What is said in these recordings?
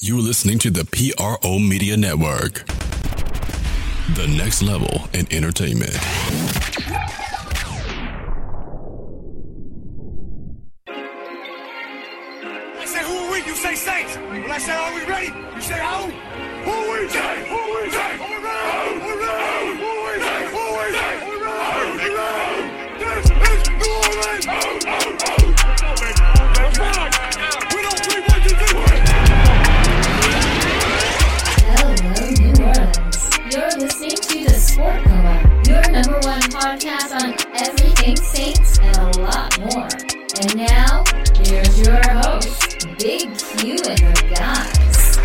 You're listening to the PRO Media Network. The next level in entertainment. Podcast on everything Saints and a lot more. And now, here's your host, Big Q and her guys.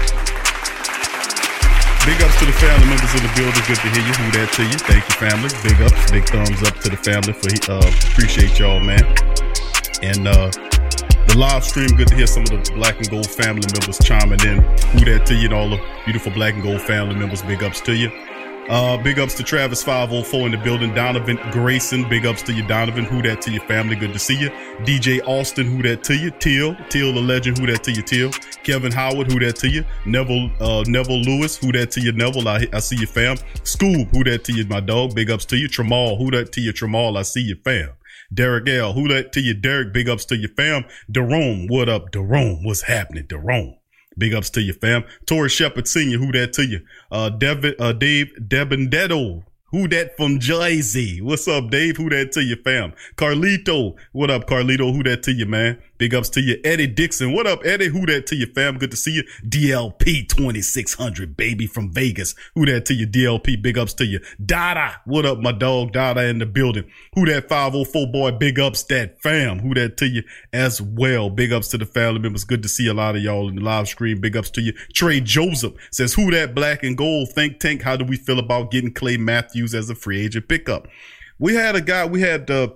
Big ups to the family members of the building. Good to hear you. Who that to you? Thank you, family. Big ups, big thumbs up to the family for uh, appreciate y'all, man. And uh, the live stream, good to hear some of the Black and Gold family members chiming in. Who that to you and all the beautiful Black and Gold family members. Big ups to you. Uh, big ups to Travis 504 in the building. Donovan Grayson, big ups to you, Donovan. Who that to your family? Good to see you. DJ Austin, who that to you? Teal, Teal the legend, who that to you? Teal. Kevin Howard, who that to you? Neville, uh, Neville Lewis, who that to you? Neville, I, I see you, fam. Scoob, who that to you? My dog, big ups to you. Tramal, who that to you? Tramal, I see you, fam. Derek L, who that to you? Derek, big ups to your fam. Jerome, what up? Jerome, what's happening? Jerome. Big ups to you, fam. Tori Shepard Senior, who that to you? Uh, David, uh, Dave Debendetto, who that from Jersey? What's up, Dave? Who that to you, fam? Carlito, what up, Carlito? Who that to you, man? Big ups to you, Eddie Dixon. What up, Eddie? Who that to you, fam? Good to see you. DLP 2600, baby from Vegas. Who that to you, DLP? Big ups to you. Dada, what up, my dog? Dada in the building. Who that 504 boy? Big ups that fam. Who that to you as well? Big ups to the family members. Good to see a lot of y'all in the live stream. Big ups to you. Trey Joseph says, who that black and gold think tank? How do we feel about getting Clay Matthews as a free agent pickup? We had a guy, we had, uh,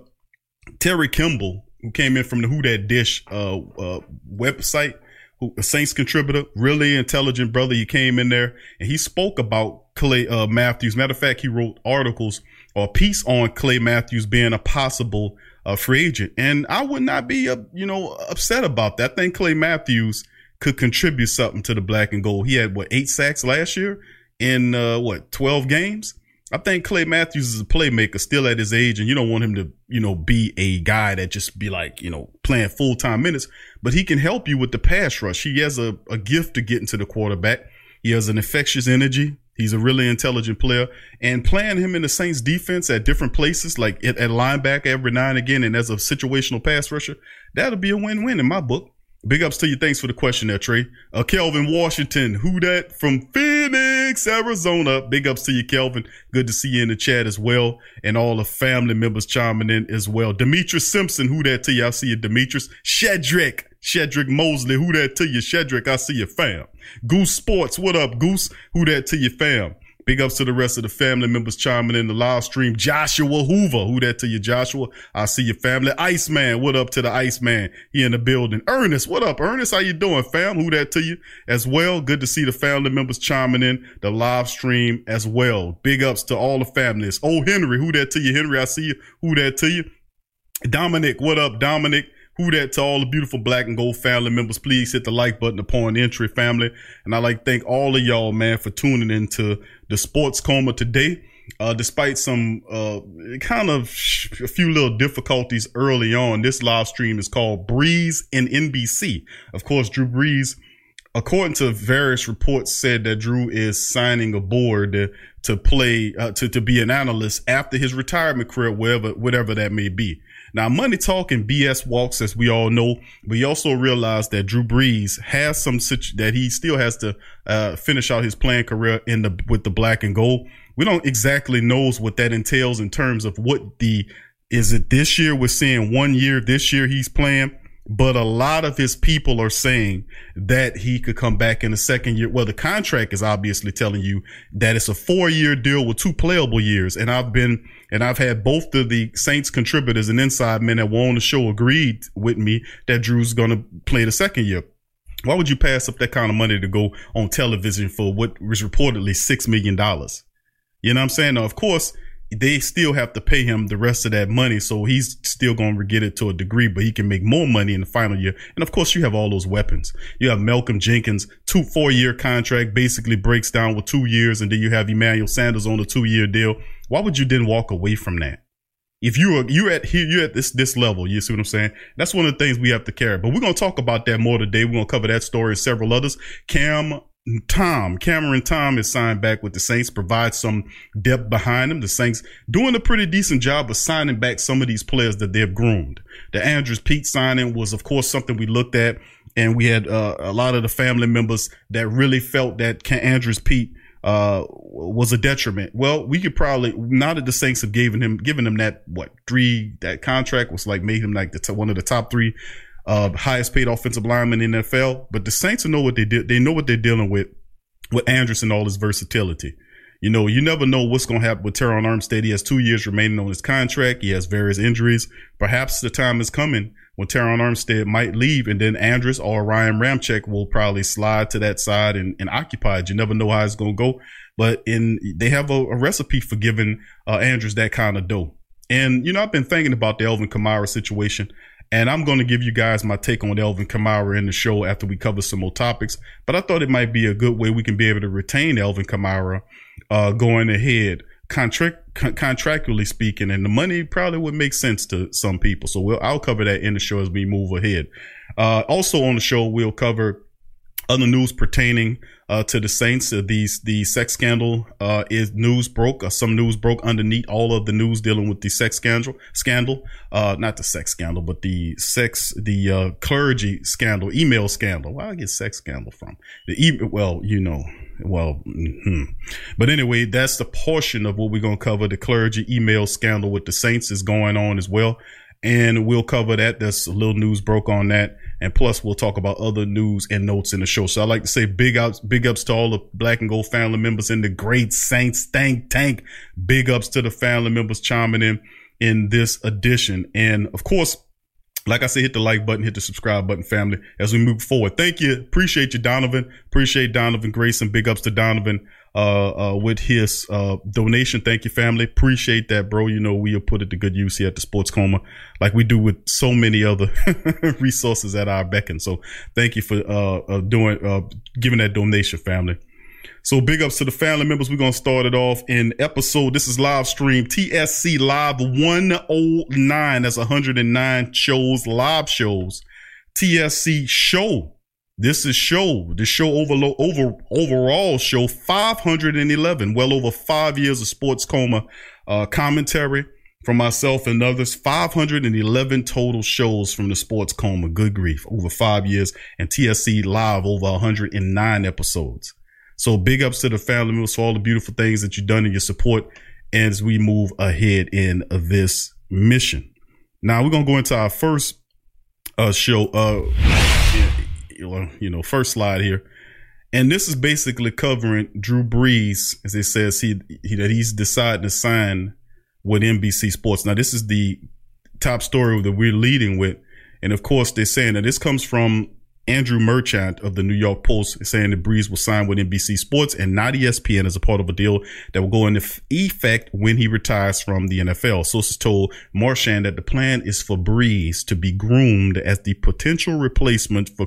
Terry Kimball, who came in from the Who Dat Dish uh, uh, website, who a Saints contributor, really intelligent brother. He came in there and he spoke about Clay uh, Matthews. Matter of fact, he wrote articles or a piece on Clay Matthews being a possible uh, free agent, and I would not be, you know, upset about that. I think Clay Matthews could contribute something to the black and gold. He had what eight sacks last year in uh, what twelve games. I think Clay Matthews is a playmaker still at his age, and you don't want him to, you know, be a guy that just be like, you know, playing full time minutes, but he can help you with the pass rush. He has a, a gift to getting to the quarterback. He has an infectious energy. He's a really intelligent player and playing him in the Saints defense at different places, like at, at linebacker every now and again. And as a situational pass rusher, that'll be a win-win in my book. Big ups to you. Thanks for the question there, Trey. Uh, Kelvin Washington, who that from Phoenix, Arizona. Big ups to you, Kelvin. Good to see you in the chat as well. And all the family members chiming in as well. Demetrius Simpson, who that to you? I see you, Demetrius. Shedrick, Shedrick Mosley, who that to you? Shedrick, I see you, fam. Goose Sports, what up, Goose? Who that to you, fam? Big ups to the rest of the family members chiming in the live stream. Joshua Hoover, who that to you, Joshua? I see your family. Iceman, what up to the Iceman? He in the building. Ernest, what up, Ernest? How you doing, fam? Who that to you as well? Good to see the family members chiming in the live stream as well. Big ups to all the families. Oh, Henry, who that to you, Henry? I see you. Who that to you? Dominic, what up, Dominic? Who that to all the beautiful black and gold family members, please hit the like button upon entry family. And I like thank all of y'all, man, for tuning into the sports coma today. Uh, despite some, uh, kind of sh- a few little difficulties early on, this live stream is called Brees in NBC. Of course, Drew Brees, according to various reports, said that Drew is signing aboard to, to play, uh, to, to be an analyst after his retirement career, wherever, whatever that may be. Now, money talk and BS walks, as we all know. We also realize that Drew Brees has some situ- that he still has to uh, finish out his playing career in the with the black and gold. We don't exactly knows what that entails in terms of what the is it this year we're seeing one year this year he's playing but a lot of his people are saying that he could come back in the second year. Well, the contract is obviously telling you that it's a four year deal with two playable years. And I've been, and I've had both of the Saints contributors and inside men that were on the show agreed with me that Drew's going to play the second year. Why would you pass up that kind of money to go on television for what was reportedly $6 million? You know what I'm saying? Now, of course, they still have to pay him the rest of that money. So he's still going to get it to a degree, but he can make more money in the final year. And of course, you have all those weapons. You have Malcolm Jenkins, two, four year contract basically breaks down with two years. And then you have Emmanuel Sanders on a two year deal. Why would you then walk away from that? If you are, you're at here, you're at this, this level, you see what I'm saying? That's one of the things we have to carry, but we're going to talk about that more today. We're going to cover that story and several others. Cam Tom, Cameron Tom is signed back with the Saints, provides some depth behind him. The Saints doing a pretty decent job of signing back some of these players that they've groomed. The Andrus Peat signing was, of course, something we looked at, and we had uh, a lot of the family members that really felt that Andrus Peat uh, was a detriment. Well, we could probably now that the Saints have given him given him that what three that contract was like made him like the t- one of the top three uh, highest paid offensive lineman in NFL. But the Saints know what they did. They know what they're dealing with with Andrus and all his versatility. You know, you never know what's going to happen with Terron Armstead. He has two years remaining on his contract. He has various injuries. Perhaps the time is coming when Terron Armstead might leave and then Andrus or Ryan Ramczyk will probably slide to that side and, and occupy it. You never know how it's going to go. But in, they have a, a recipe for giving uh, Andrus that kind of dough. And, you know, I've been thinking about the Alvin Kamara situation. And I'm going to give you guys my take on Alvin Kamara in the show after we cover some more topics. But I thought it might be a good way we can be able to retain Alvin Kamara uh, going ahead, contract con- contractually speaking, and the money probably would make sense to some people. So we'll I'll cover that in the show as we move ahead. Uh, also on the show, we'll cover other news pertaining uh, to the Saints. Uh, these the sex scandal uh, is news broke. Uh, some news broke underneath all of the news dealing with the sex scandal. Scandal, uh, not the sex scandal, but the sex, the uh, clergy scandal, email scandal. Where I get sex scandal from? The e- well, you know, well, mm-hmm. but anyway, that's the portion of what we're gonna cover. The clergy email scandal with the Saints is going on as well, and we'll cover that. There's a little news broke on that and plus, we'll talk about other news and notes in the show. So I'd like to say big ups, big ups to all the black and gold family members in the great Saints Thank Tank. Big ups to the family members chiming in in this edition. And of course, like I said, hit the like button, hit the subscribe button, family, as we move forward. Thank you. Appreciate you, Donovan. Appreciate Donovan Grayson. Big ups to Donovan uh, uh, with his uh, donation. Thank you, family. Appreciate that, bro. You know, we'll put it to good use here at the Sports Coma, like we do with so many other resources at our beckon. So thank you for uh, uh doing uh, giving that donation, family. So big ups to the family members. We're to start it off in episode. This is live stream TSC live 109. That's 109 shows, live shows. TSC show this is show, the show over, over, overall show 511, well over five years of sports coma, uh, commentary from myself and others. 511 total shows from the sports coma. Good grief. Over five years and TSC live over 109 episodes. So big ups to the family members for all the beautiful things that you've done in your support as we move ahead in this mission. Now we're going to go into our first uh, show. Uh, you know, first slide here. And this is basically covering Drew Brees, as it says he, he that he's decided to sign with NBC Sports. Now, this is the top story that we're leading with, and of course, they're saying that this comes from Andrew Marchand of the New York Post saying that Brees will sign with NBC Sports and not ESPN as a part of a deal that will go into effect when he retires from the NFL. Sources told Marchand that the plan is for Brees to be groomed as the potential replacement for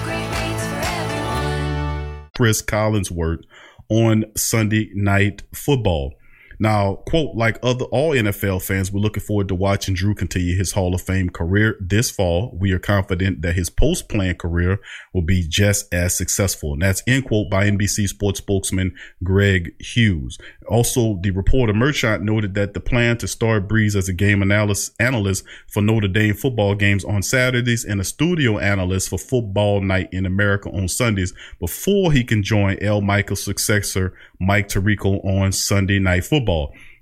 Chris Collinsworth on Sunday Night Football. Now, quote, like other all NFL fans, we're looking forward to watching Drew continue his Hall of Fame career this fall. We are confident that his post-plan career will be just as successful. And that's end quote by NBC sports spokesman Greg Hughes. Also, the reporter Marchand noted that the plan to start Brees as a game analyst, analyst for Notre Dame football games on Saturdays and a studio analyst for football night in America on Sundays before he can join Al Michaels' successor, Mike Tirico, on Sunday Night Football.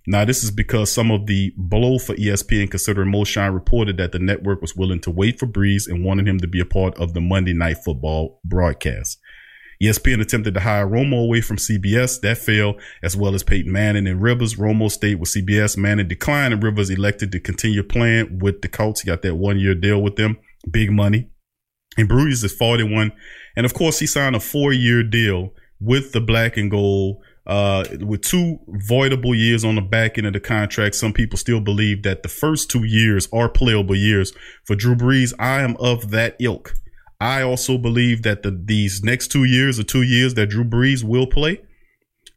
Now, this is because some of the blow for ESPN, considering Marchand reported that the network was willing to wait for Brees and wanted him to be a part of the Monday Night Football broadcast. ESPN attempted to hire Romo away from CBS. That failed, as well as Peyton Manning and Rivers. Romo stayed with CBS. Manning declined, and Rivers elected to continue playing with the Colts. He got that one year deal with them, big money. And Brees is 41. And of course, he signed a four year deal with the black and gold. Uh, with two voidable years on the back end of the contract, some people still believe that the first two years are playable years for Drew Brees. I am of that ilk. I also believe that the these next two years or two years that Drew Brees will play,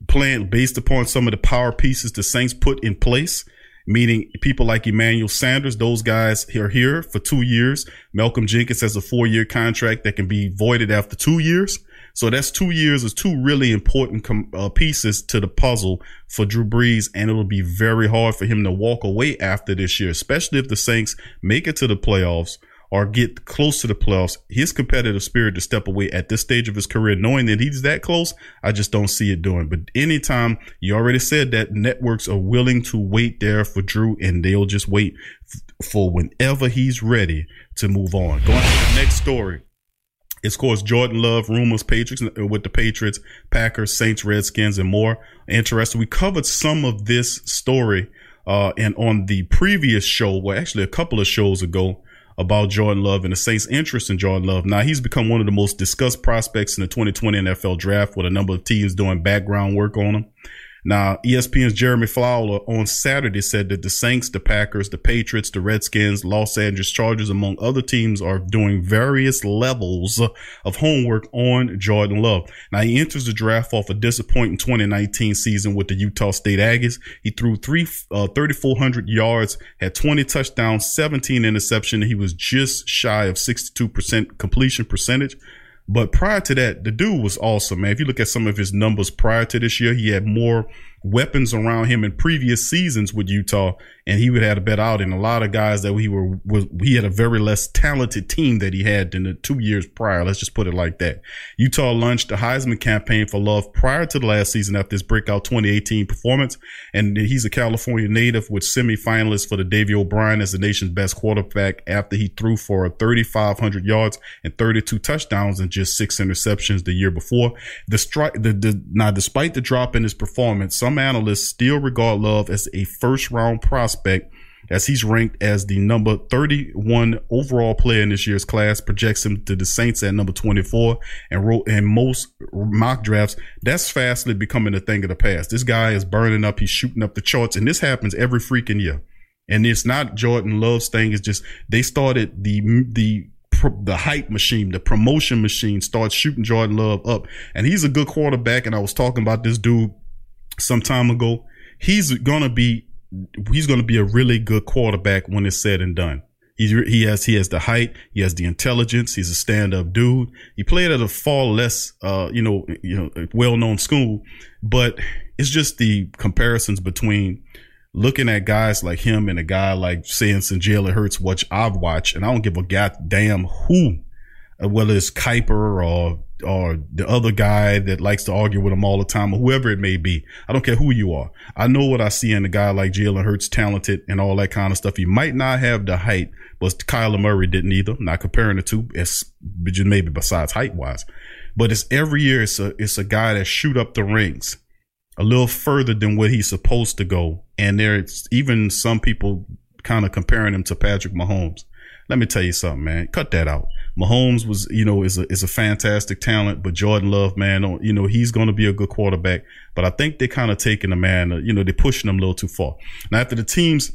playing based upon some of the power pieces the Saints put in place. Meaning people like Emmanuel Sanders, those guys are here for two years. Malcolm Jenkins has a four year contract that can be voided after two years. So that's two years is two really important com- uh, pieces to the puzzle for Drew Brees, and it'll be very hard for him to walk away after this year, especially if the Saints make it to the playoffs or get close to the playoffs. His competitive spirit to step away at this stage of his career, knowing that he's that close, I just don't see it doing. But anytime you already said that networks are willing to wait there for Drew, and they'll just wait f- for whenever he's ready to move on. Going to the next story. It's of course Jordan Love rumors Patriots uh, with the Patriots, Packers, Saints, Redskins, and more. Interesting. We covered some of this story uh, and on the previous show, well, actually a couple of shows ago, about Jordan Love and the Saints' interest in Jordan Love. Now he's become one of the most discussed prospects in the 2020 NFL draft with a number of teams doing background work on him. Now, ESPN's Jeremy Fowler on Saturday said that the Saints, the Packers, the Patriots, the Redskins, Los Angeles Chargers, among other teams, are doing various levels of homework on Jordan Love. Now, he enters the draft off a disappointing 2019 season with the Utah State Aggies. He threw three, uh, 3,400 yards, had 20 touchdowns, 17 interception. He was just shy of 62% completion percentage. But prior to that, the dude was awesome, man. If you look at some of his numbers prior to this year, he had more weapons around him in previous seasons with Utah, and he would have had a better outing. A lot of guys that he were was he had a very less talented team that he had than the two years prior. Let's just put it like that. Utah launched the Heisman campaign for Love prior to the last season after his breakout 2018 performance, and he's a California native with semifinalists for the Davy O'Brien as the nation's best quarterback after he threw for 3,500 yards and 32 touchdowns and just six interceptions the year before. The strike, the, the now despite the drop in his performance, some analysts still regard Love as a first round prospect as he's ranked as the number 31 overall player in this year's class, projects him to the Saints at number 24 and wrote in most mock drafts. That's fastly becoming a thing of the past. This guy is burning up. He's shooting up the charts and this happens every freaking year. And it's not Jordan Love's thing. It's just they started the, the, the hype machine, the promotion machine starts shooting Jordan Love up. And he's a good quarterback. And I was talking about this dude some time ago. He's gonna be he's gonna be a really good quarterback when it's said and done. He's, he has he has the height, he has the intelligence. He's a stand up dude. He played at a far less, uh, you know, you know, well known school, but it's just the comparisons between looking at guys like him and a guy like and Jalen Hurts, which I've watched, and I don't give a goddamn who, uh, whether it's Kiper or or the other guy that likes to argue with him all the time or whoever it may be. I don't care who you are. I know what I see in a guy like Jalen Hurts, talented and all that kind of stuff. He might not have the height, but Kyler Murray didn't either. not comparing the two, it's just maybe besides height wise. but it's every year it's a it's a guy that shoot up the rings a little further than what he's supposed to go. And there's even some people kind of comparing him to Patrick Mahomes. Let me tell you something, man. Cut that out. Mahomes was, you know, is a is a fantastic talent, but Jordan Love, man, you know, he's going to be a good quarterback. But I think they're kind of taking the man, uh, you know, they're pushing him a little too far. Now, after the teams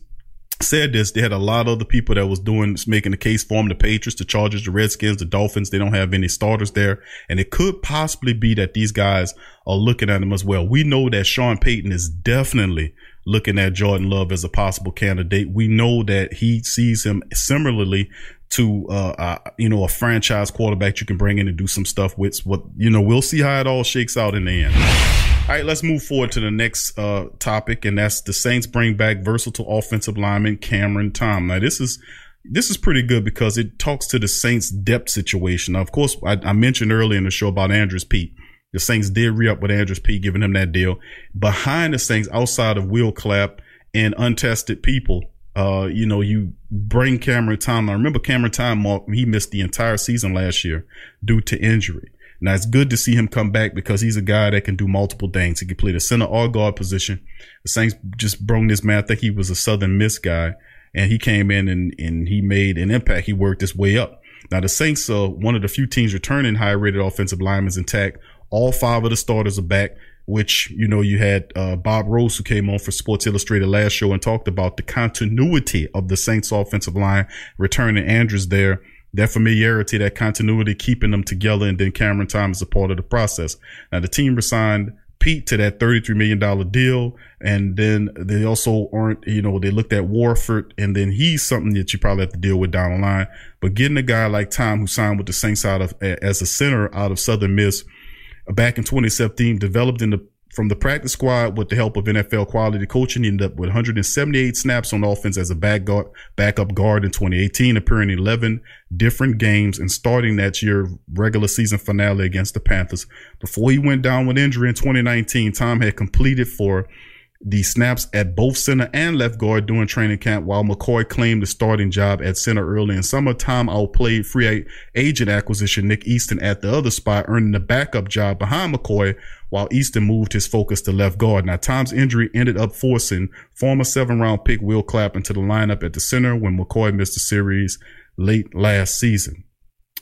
said this, they had a lot of other people that was doing, making the case for him. The Patriots, the Chargers, the Redskins, the Dolphins. They don't have any starters there. And it could possibly be that these guys are looking at him as well. We know that Sean Payton is definitely looking at Jordan Love as a possible candidate. We know that he sees him similarly to, uh, uh, you know, a franchise quarterback you can bring in and do some stuff with. What, you know, we'll see how it all shakes out in the end. All right, let's move forward to the next uh, topic, and that's the Saints bring back versatile offensive lineman Cameron Tom. Now, this is this is pretty good because it talks to the Saints' depth situation. Now, of course, I, I mentioned earlier in the show about Andrus Peat. The Saints did re up with Andrus Peat, giving him that deal. Behind the Saints, outside of Will Clapp and untested people, uh, you know, you bring Cameron Tom. I remember Cameron Tom, he missed the entire season last year due to injury. Now it's good to see him come back because he's a guy that can do multiple things. He can play the center or guard position. The Saints just brought this man. I think he was a Southern Miss guy and he came in and, and he made an impact. He worked his way up. Now the Saints are one of the few teams returning high rated offensive linemen intact. All five of the starters are back, which, you know, you had, uh, Bob Rose who came on for Sports Illustrated last show and talked about the continuity of the Saints offensive line, returning Andrus there that familiarity, that continuity, keeping them together. And then Cameron Tom is a part of the process. Now the team resigned Peat to that $33 million deal. And then they also aren't, you know, they looked at Warford and then he's something that you probably have to deal with down the line. But getting a guy like Tom who signed with the Saints out of, as a center out of Southern Miss back in 2017, developed in the from the practice squad with the help of NFL quality coaching. He ended up with 178 snaps on offense as a back guard, backup guard in 2018, appearing in 11 different games and starting that year regular season finale against the Panthers. Before he went down with injury in 2019, Tom had completed for the snaps at both center and left guard during training camp, while McCoy claimed the starting job at center early in summer. Tom outplayed free agent acquisition Nick Easton at the other spot, earning the backup job behind McCoy, while Easton moved his focus to left guard. Now, Tom's injury ended up forcing former seven round pick Will Clapp into the lineup at the center when McCoy missed the series late last season.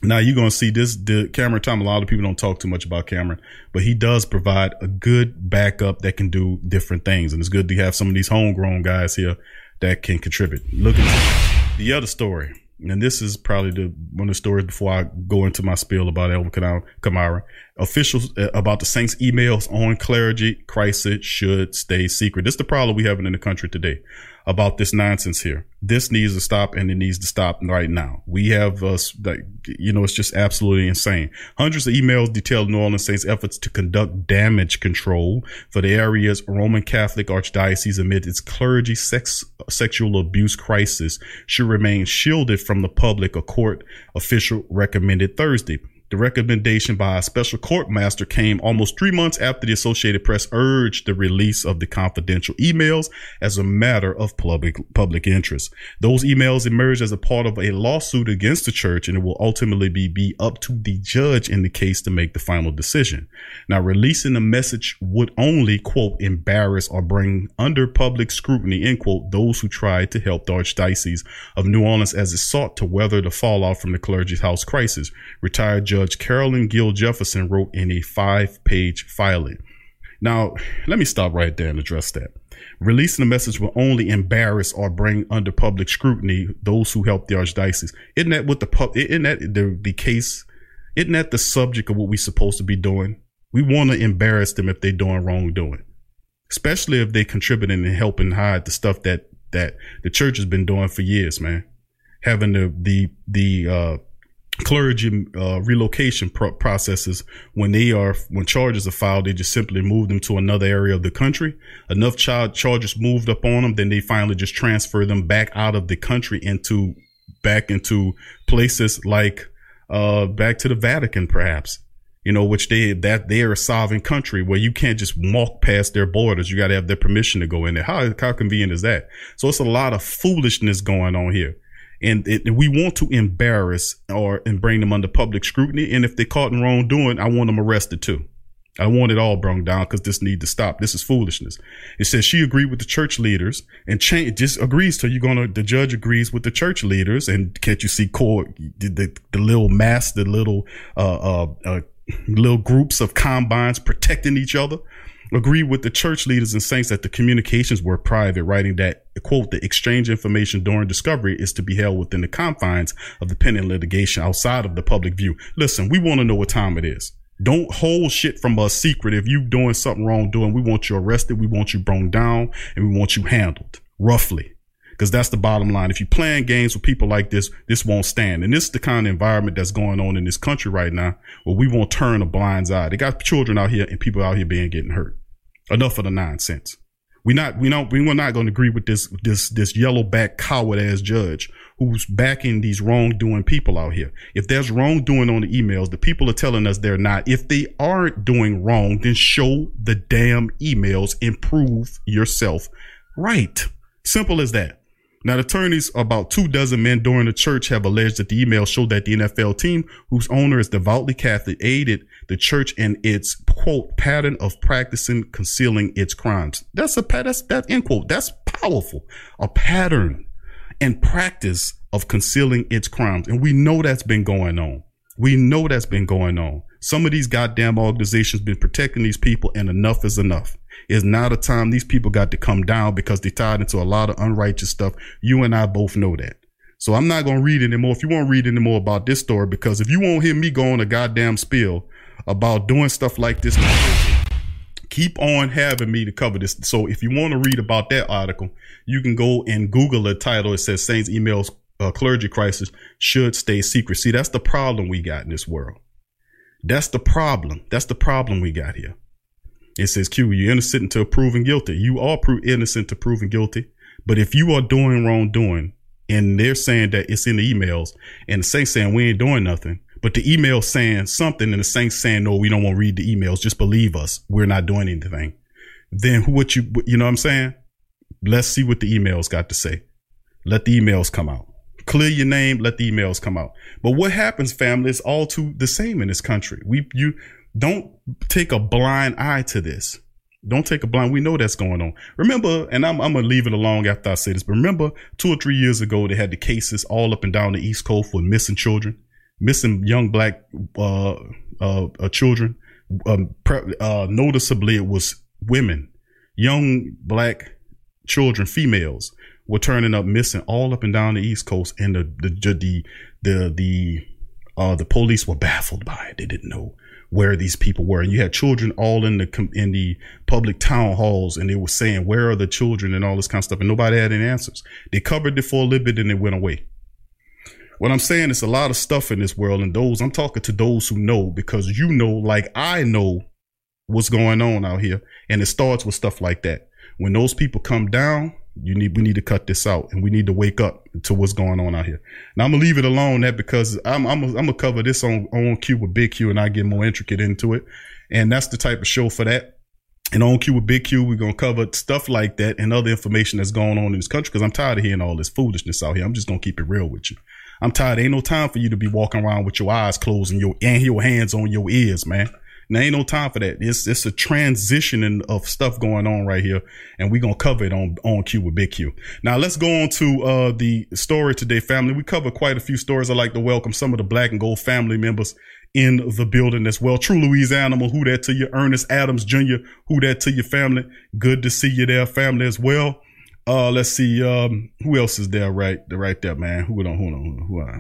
Now you're to see this the Cameron Tom. A lot of people don't talk too much about Cameron, but he does provide a good backup that can do different things. And it's good to have some of these homegrown guys here that can contribute. Look at the other story. And this is probably the one of the stories before I go into my spiel about Alvin Kamara. Officials uh, about the Saints emails on clergy crisis should stay secret. This is the problem we have in the country today about this nonsense here. This needs to stop and it needs to stop right now. We have, uh, like, you know, it's just absolutely insane. Hundreds of emails detail New Orleans Saints efforts to conduct damage control for the area's Roman Catholic Archdiocese amid its clergy sex, sexual abuse crisis should remain shielded from the public, a court official recommended Thursday. The recommendation by a special court master came almost three months after the Associated Press urged the release of the confidential emails as a matter of public, public interest. Those emails emerged as a part of a lawsuit against the church and it will ultimately be, be up to the judge in the case to make the final decision. Now, releasing the message would only, quote, embarrass or bring under public scrutiny, end quote, those who tried to help the Archdiocese of New Orleans as it sought to weather the fallout from the clergy's house crisis. Retired Judge Carolyn Gill Jefferson wrote in a five page filing. Now, let me stop right there and address that. Releasing the message will only embarrass or bring under public scrutiny those who help the archdiocese. Isn't that what the pub, isn't that the, the case? Isn't that the subject of what we're supposed to be doing? We want to embarrass them if they're doing wrongdoing, especially if they're contributing and helping hide the stuff that, that the church has been doing for years, man. Having the, the, the, uh, clergy uh, relocation pro- processes when they are when charges are filed they just simply move them to another area of the country. Enough child charges moved up on them then they finally just transfer them back out of the country into back into places like uh back to the vatican perhaps. You know which they that they are a sovereign country where you can't just walk past their borders. You got to have their permission to go in there. How how convenient is that? So it's a lot of foolishness going on here And, it, we want to embarrass or and bring them under public scrutiny. And if they're caught in wrongdoing, I want them arrested too. I want it all brought down because this need to stop. This is foolishness. It says she agreed with the church leaders and change, just agrees to, you're to, the judge agrees with the church leaders. And can't you see court, the, the, the little mass, the little, uh, uh, uh, little groups of combines protecting each other? Agree with the church leaders and saints that the communications were private, writing that, quote, the exchange information during discovery is to be held within the confines of the pending litigation outside of the public view. Listen, we want to know what time it is. Don't hold shit from us secret. If you doing something wrong doing, we want you arrested. We want you brought down and we want you handled roughly. Cause that's the bottom line. If you're playing games with people like this, this won't stand. And this is the kind of environment that's going on in this country right now where we won't turn a blind eye. They got children out here and people out here being getting hurt. Enough of the nonsense. We not, we don't, we are not going to agree with this, this, this yellow back coward ass judge who's backing these wrongdoing people out here. If there's wrongdoing on the emails, the people are telling us they're not. If they aren't doing wrong, then show the damn emails and prove yourself right. Simple as that. Now, attorneys, about two dozen men during the church have alleged that the email showed that the NFL team, whose owner is devoutly Catholic, aided the church in its quote pattern of practicing concealing its crimes. That's a that's that end quote. That's powerful. A pattern and practice of concealing its crimes. And we know that's been going on. We know that's been going on. Some of these goddamn organizations been protecting these people and enough is enough. It's not a time these people got to come down because they tied into a lot of unrighteous stuff. You and I both know that. So I'm not going to read anymore. If you want to read anymore about this story, because if you won't hear me go on a goddamn spiel about doing stuff like this, keep on having me to cover this. So if you want to read about that article, you can go and Google the title. It says Saints emails uh, clergy crisis should stay secret. See, that's the problem we got in this world. That's the problem. That's the problem we got here. It says Q, you're innocent until proven guilty. You are pro- innocent to proven guilty. But if you are doing wrongdoing and they're saying that it's in the emails and the saints saying we ain't doing nothing, but the email saying something and the saints saying, no, we don't want to read the emails. Just believe us. We're not doing anything. Then what you, you know what I'm saying? Let's see what the emails got to say. Let the emails come out. Clear your name. Let the emails come out. But what happens, family, is all too the same in this country. We, you don't take a blind eye to this. Don't take a blind. We know that's going on. Remember, and I'm, I'm gonna leave it alone after I say this. But remember, two or three years ago, they had the cases all up and down the East Coast for missing children, missing young black uh, uh, uh children. Um, uh, noticeably, it was women, young black children, females were turning up missing all up and down the East Coast, and the the the the the, uh, the police were baffled by it. They didn't know where these people were, and you had children all in the in the public town halls, and they were saying, "Where are the children?" and all this kind of stuff, and nobody had any answers. They covered it for a little bit, and they went away. What I'm saying is a lot of stuff in this world, and those I'm talking to those who know because you know, like I know what's going on out here, and it starts with stuff like that. When those people come down, you need we need to cut this out and we need to wake up to what's going on out here. Now I'm gonna leave it alone that because I'm I'm gonna, cover this on on Q with Big Q and I get more intricate into it, and that's the type of show for that. And on Q with Big Q, we're gonna cover stuff like that and other information that's going on in this country because I'm tired of hearing all this foolishness out here. I'm just gonna keep it real with you. I'm tired. Ain't no time for you to be walking around with your eyes closed and your and your hands on your ears, man. There ain't no time for that. It's it's a transitioning of stuff going on right here, and we're gonna cover it on on Q with Big Q. Now let's go on to uh, the story today, family. We cover quite a few stories. I'd like to welcome some of the Black and Gold family members in the building as well. True Louise Animal, who that to you? Ernest Adams Jr., who that to your family? Good to see you there, family as well. Uh, let's see. Um, who else is there? Right, right there, man. Who don't? Who don't? Who? Uh,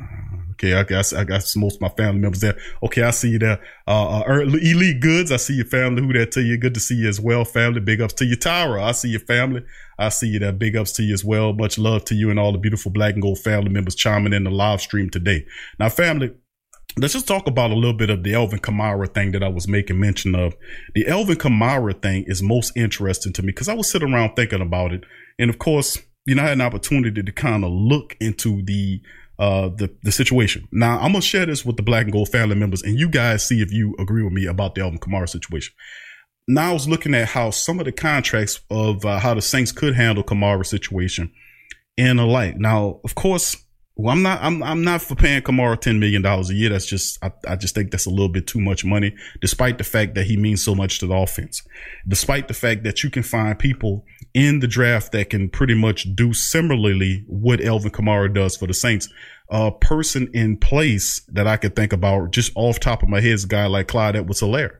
okay, I got I got most of my family members there. Okay, I see you there. Uh, uh, Elite Goods. I see your family. Who that to you? Good to see you as well, family. Big ups to you, Tyra. I see your family. I see you there. Big ups to you as well. Much love to you and all the beautiful Black and Gold family members chiming in the live stream today. Now, family. Let's just talk about a little bit of the Alvin Kamara thing that I was making mention of. The Alvin Kamara thing is most interesting to me because I was sitting around thinking about it and of course, you know, I had an opportunity to kind of look into the uh the the situation. Now I'm gonna share this with the Black and Gold family members, and you guys see if you agree with me about the Alvin Kamara situation. Now I was looking at how some of the contracts of uh, how the Saints could handle Kamara situation and alike. Now, of course, Well, I'm not. I'm. I'm not for paying Kamara ten million dollars a year. That's just. I, I just think that's a little bit too much money. Despite the fact that he means so much to the offense, despite the fact that you can find people in the draft that can pretty much do similarly what Alvin Kamara does for the Saints. A person in place that I could think about just off top of my head is a guy like Clyde Edwards-Helaire.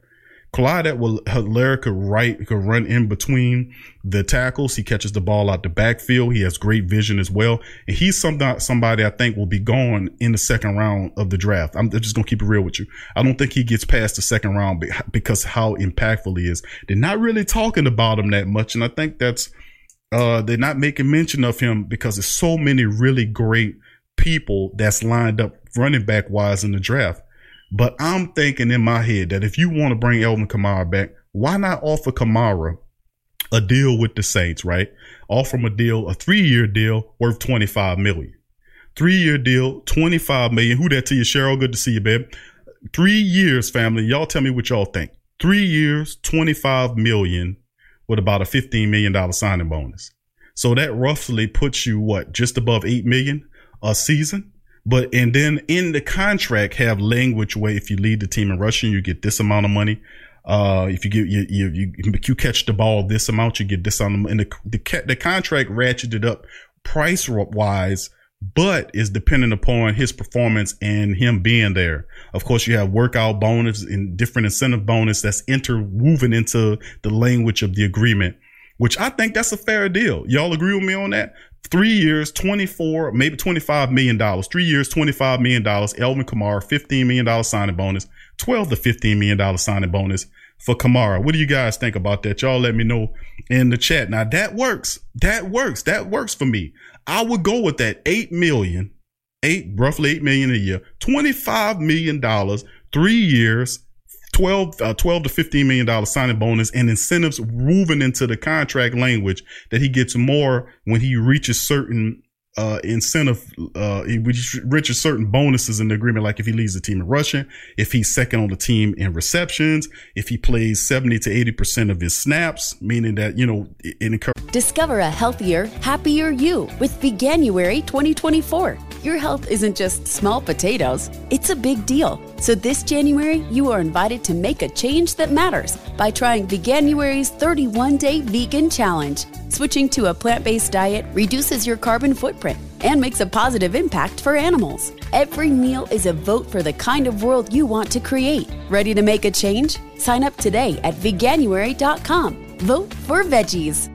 Clyde Helaire could right could run in between the tackles. He catches the ball out the backfield. He has great vision as well. And he's some, somebody I think will be gone in the second round of the draft. I'm just to keep it real with you. I don't think he gets past the second round because how impactful he is. They're not really talking about him that much. And I think that's, uh, they're not making mention of him because there's so many really great people that's lined up running back wise in the draft. But I'm thinking in my head that if you want to bring Alvin Kamara back, why not offer Kamara a deal with the Saints, right? Offer him a deal, a three year deal worth 25 million. Three year deal, 25 million. Who that to you, Cheryl? Good to see you, babe. Three years, family. Y'all tell me what y'all think. Three years, 25 million with about a $15 million signing bonus. So that roughly puts you what, just above 8 million a season? But and then in the contract have language where if you lead the team in rushing, you get this amount of money. Uh, if you get you, you you you catch the ball this amount, you get this on and the the, the contract ratcheted up price wise, but is dependent upon his performance and him being there. Of course, you have workout bonus and different incentive bonus that's interwoven into the language of the agreement which I think that's a fair deal. Y'all agree with me on that? Three years, 24, maybe $25 million. Three years, $25 million. Alvin Kamara, $15 million signing bonus, 12 to $15 million signing bonus for Kamara. What do you guys think about that? Y'all let me know in the chat. Now that works. That works. That works for me. I would go with that 8 million, eight, roughly 8 million a year, $25 million, three years, 12, uh, 12 to 15 million dollar signing bonus and incentives woven into the contract language that he gets more when he reaches certain uh, incentive, uh, he reaches certain bonuses in the agreement, like if he leads the team in rushing, if he's second on the team in receptions, if he plays 70 to 80% of his snaps, meaning that, you know, it encourages. Discover a healthier, happier you with Veganuary 2024. Your health isn't just small potatoes, it's a big deal. So this January, you are invited to make a change that matters by trying Veganuary's 31 day vegan challenge. Switching to a plant based diet reduces your carbon footprint and makes a positive impact for animals. Every meal is a vote for the kind of world you want to create. Ready to make a change? Sign up today at veganuary.com. Vote for veggies.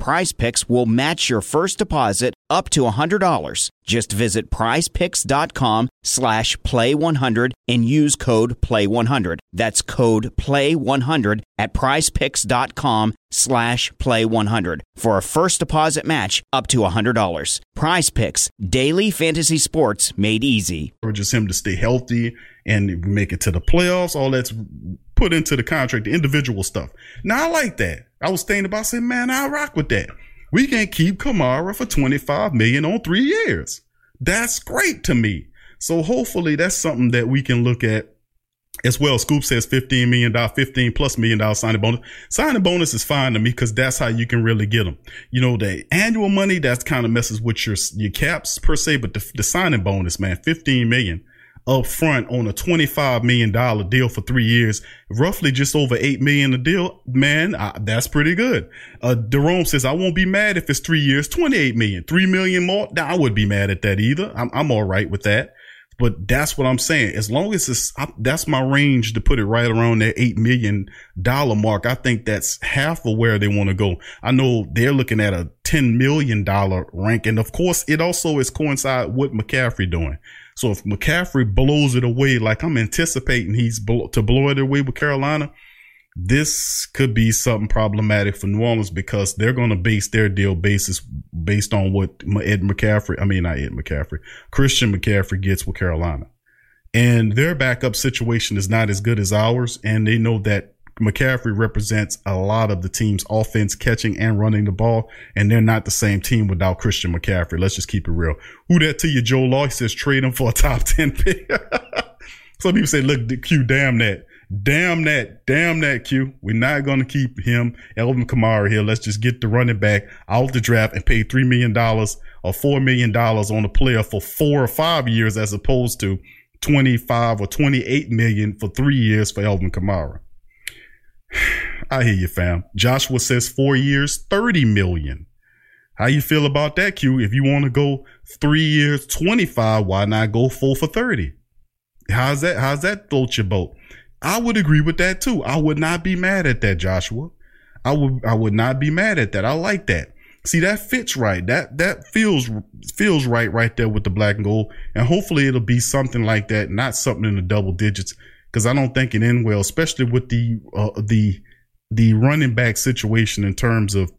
Prize Picks will match your first deposit up to $100. Just visit prizepicks.com slash play100 and use code play100. That's code play100 at prizepicks.com slash play100 for a first deposit match up to $100. Prize Picks, daily fantasy sports made easy. Just him to stay healthy and make it to the playoffs. All that's put into the contract, the individual stuff. Now I like that. I was thinking about saying, man, I rock with that. We can keep Kamara for 25 million on three years. That's great to me. So hopefully that's something that we can look at as well. Scoop says 15 million dollar, 15 plus million dollar signing bonus. Signing bonus is fine to me because that's how you can really get them. You know, the annual money that's kind of messes with your, your caps per se, but the, the signing bonus, man, 15 million up front on a $25 million deal for three years, roughly just over 8 million a deal. Man, I, that's pretty good. Uh, Jerome says, I won't be mad if it's three years, 28 million, 3 million more. Nah, I would be mad at that either. I'm, I'm all right with that. But that's what I'm saying. As long as it's, I, that's my range to put it right around that $8 million mark. I think that's half of where they want to go. I know they're looking at a $10 million rank. And of course, it also is coincide with McCaffrey doing. So if McCaffrey blows it away, like I'm anticipating he's to blow it away with Carolina, this could be something problematic for New Orleans because they're going to base their deal basis based on what Ed McCaffrey, I mean, not Ed McCaffrey, Christian McCaffrey gets with Carolina. And their backup situation is not as good as ours. And they know that McCaffrey represents a lot of the team's offense, catching and running the ball, and they're not the same team without Christian McCaffrey. Let's just keep it real. Who that to you, Joe Law? He says trade him for a top 10 pick. Some people say, look, Q, damn that. Damn that. Damn that, Q. We're not going to keep him, Alvin Kamara here. Let's just get the running back out the draft and pay $3 million or $4 million on a player for four or five years as opposed to 25 or 28 million for three years for Alvin Kamara. I hear you, fam. Joshua says four years, 30 million. How you feel about that, Q? If you want to go three years, 25, why not go full for 30? How's that? How's that float your boat? I would agree with that too. I would not be mad at that, Joshua. I would, I would not be mad at that. I like that. See, that fits right. That, that feels, feels right right there with the black and gold. And hopefully it'll be something like that, not something in the double digits because I don't think it end well, especially with the uh, the the running back situation in terms of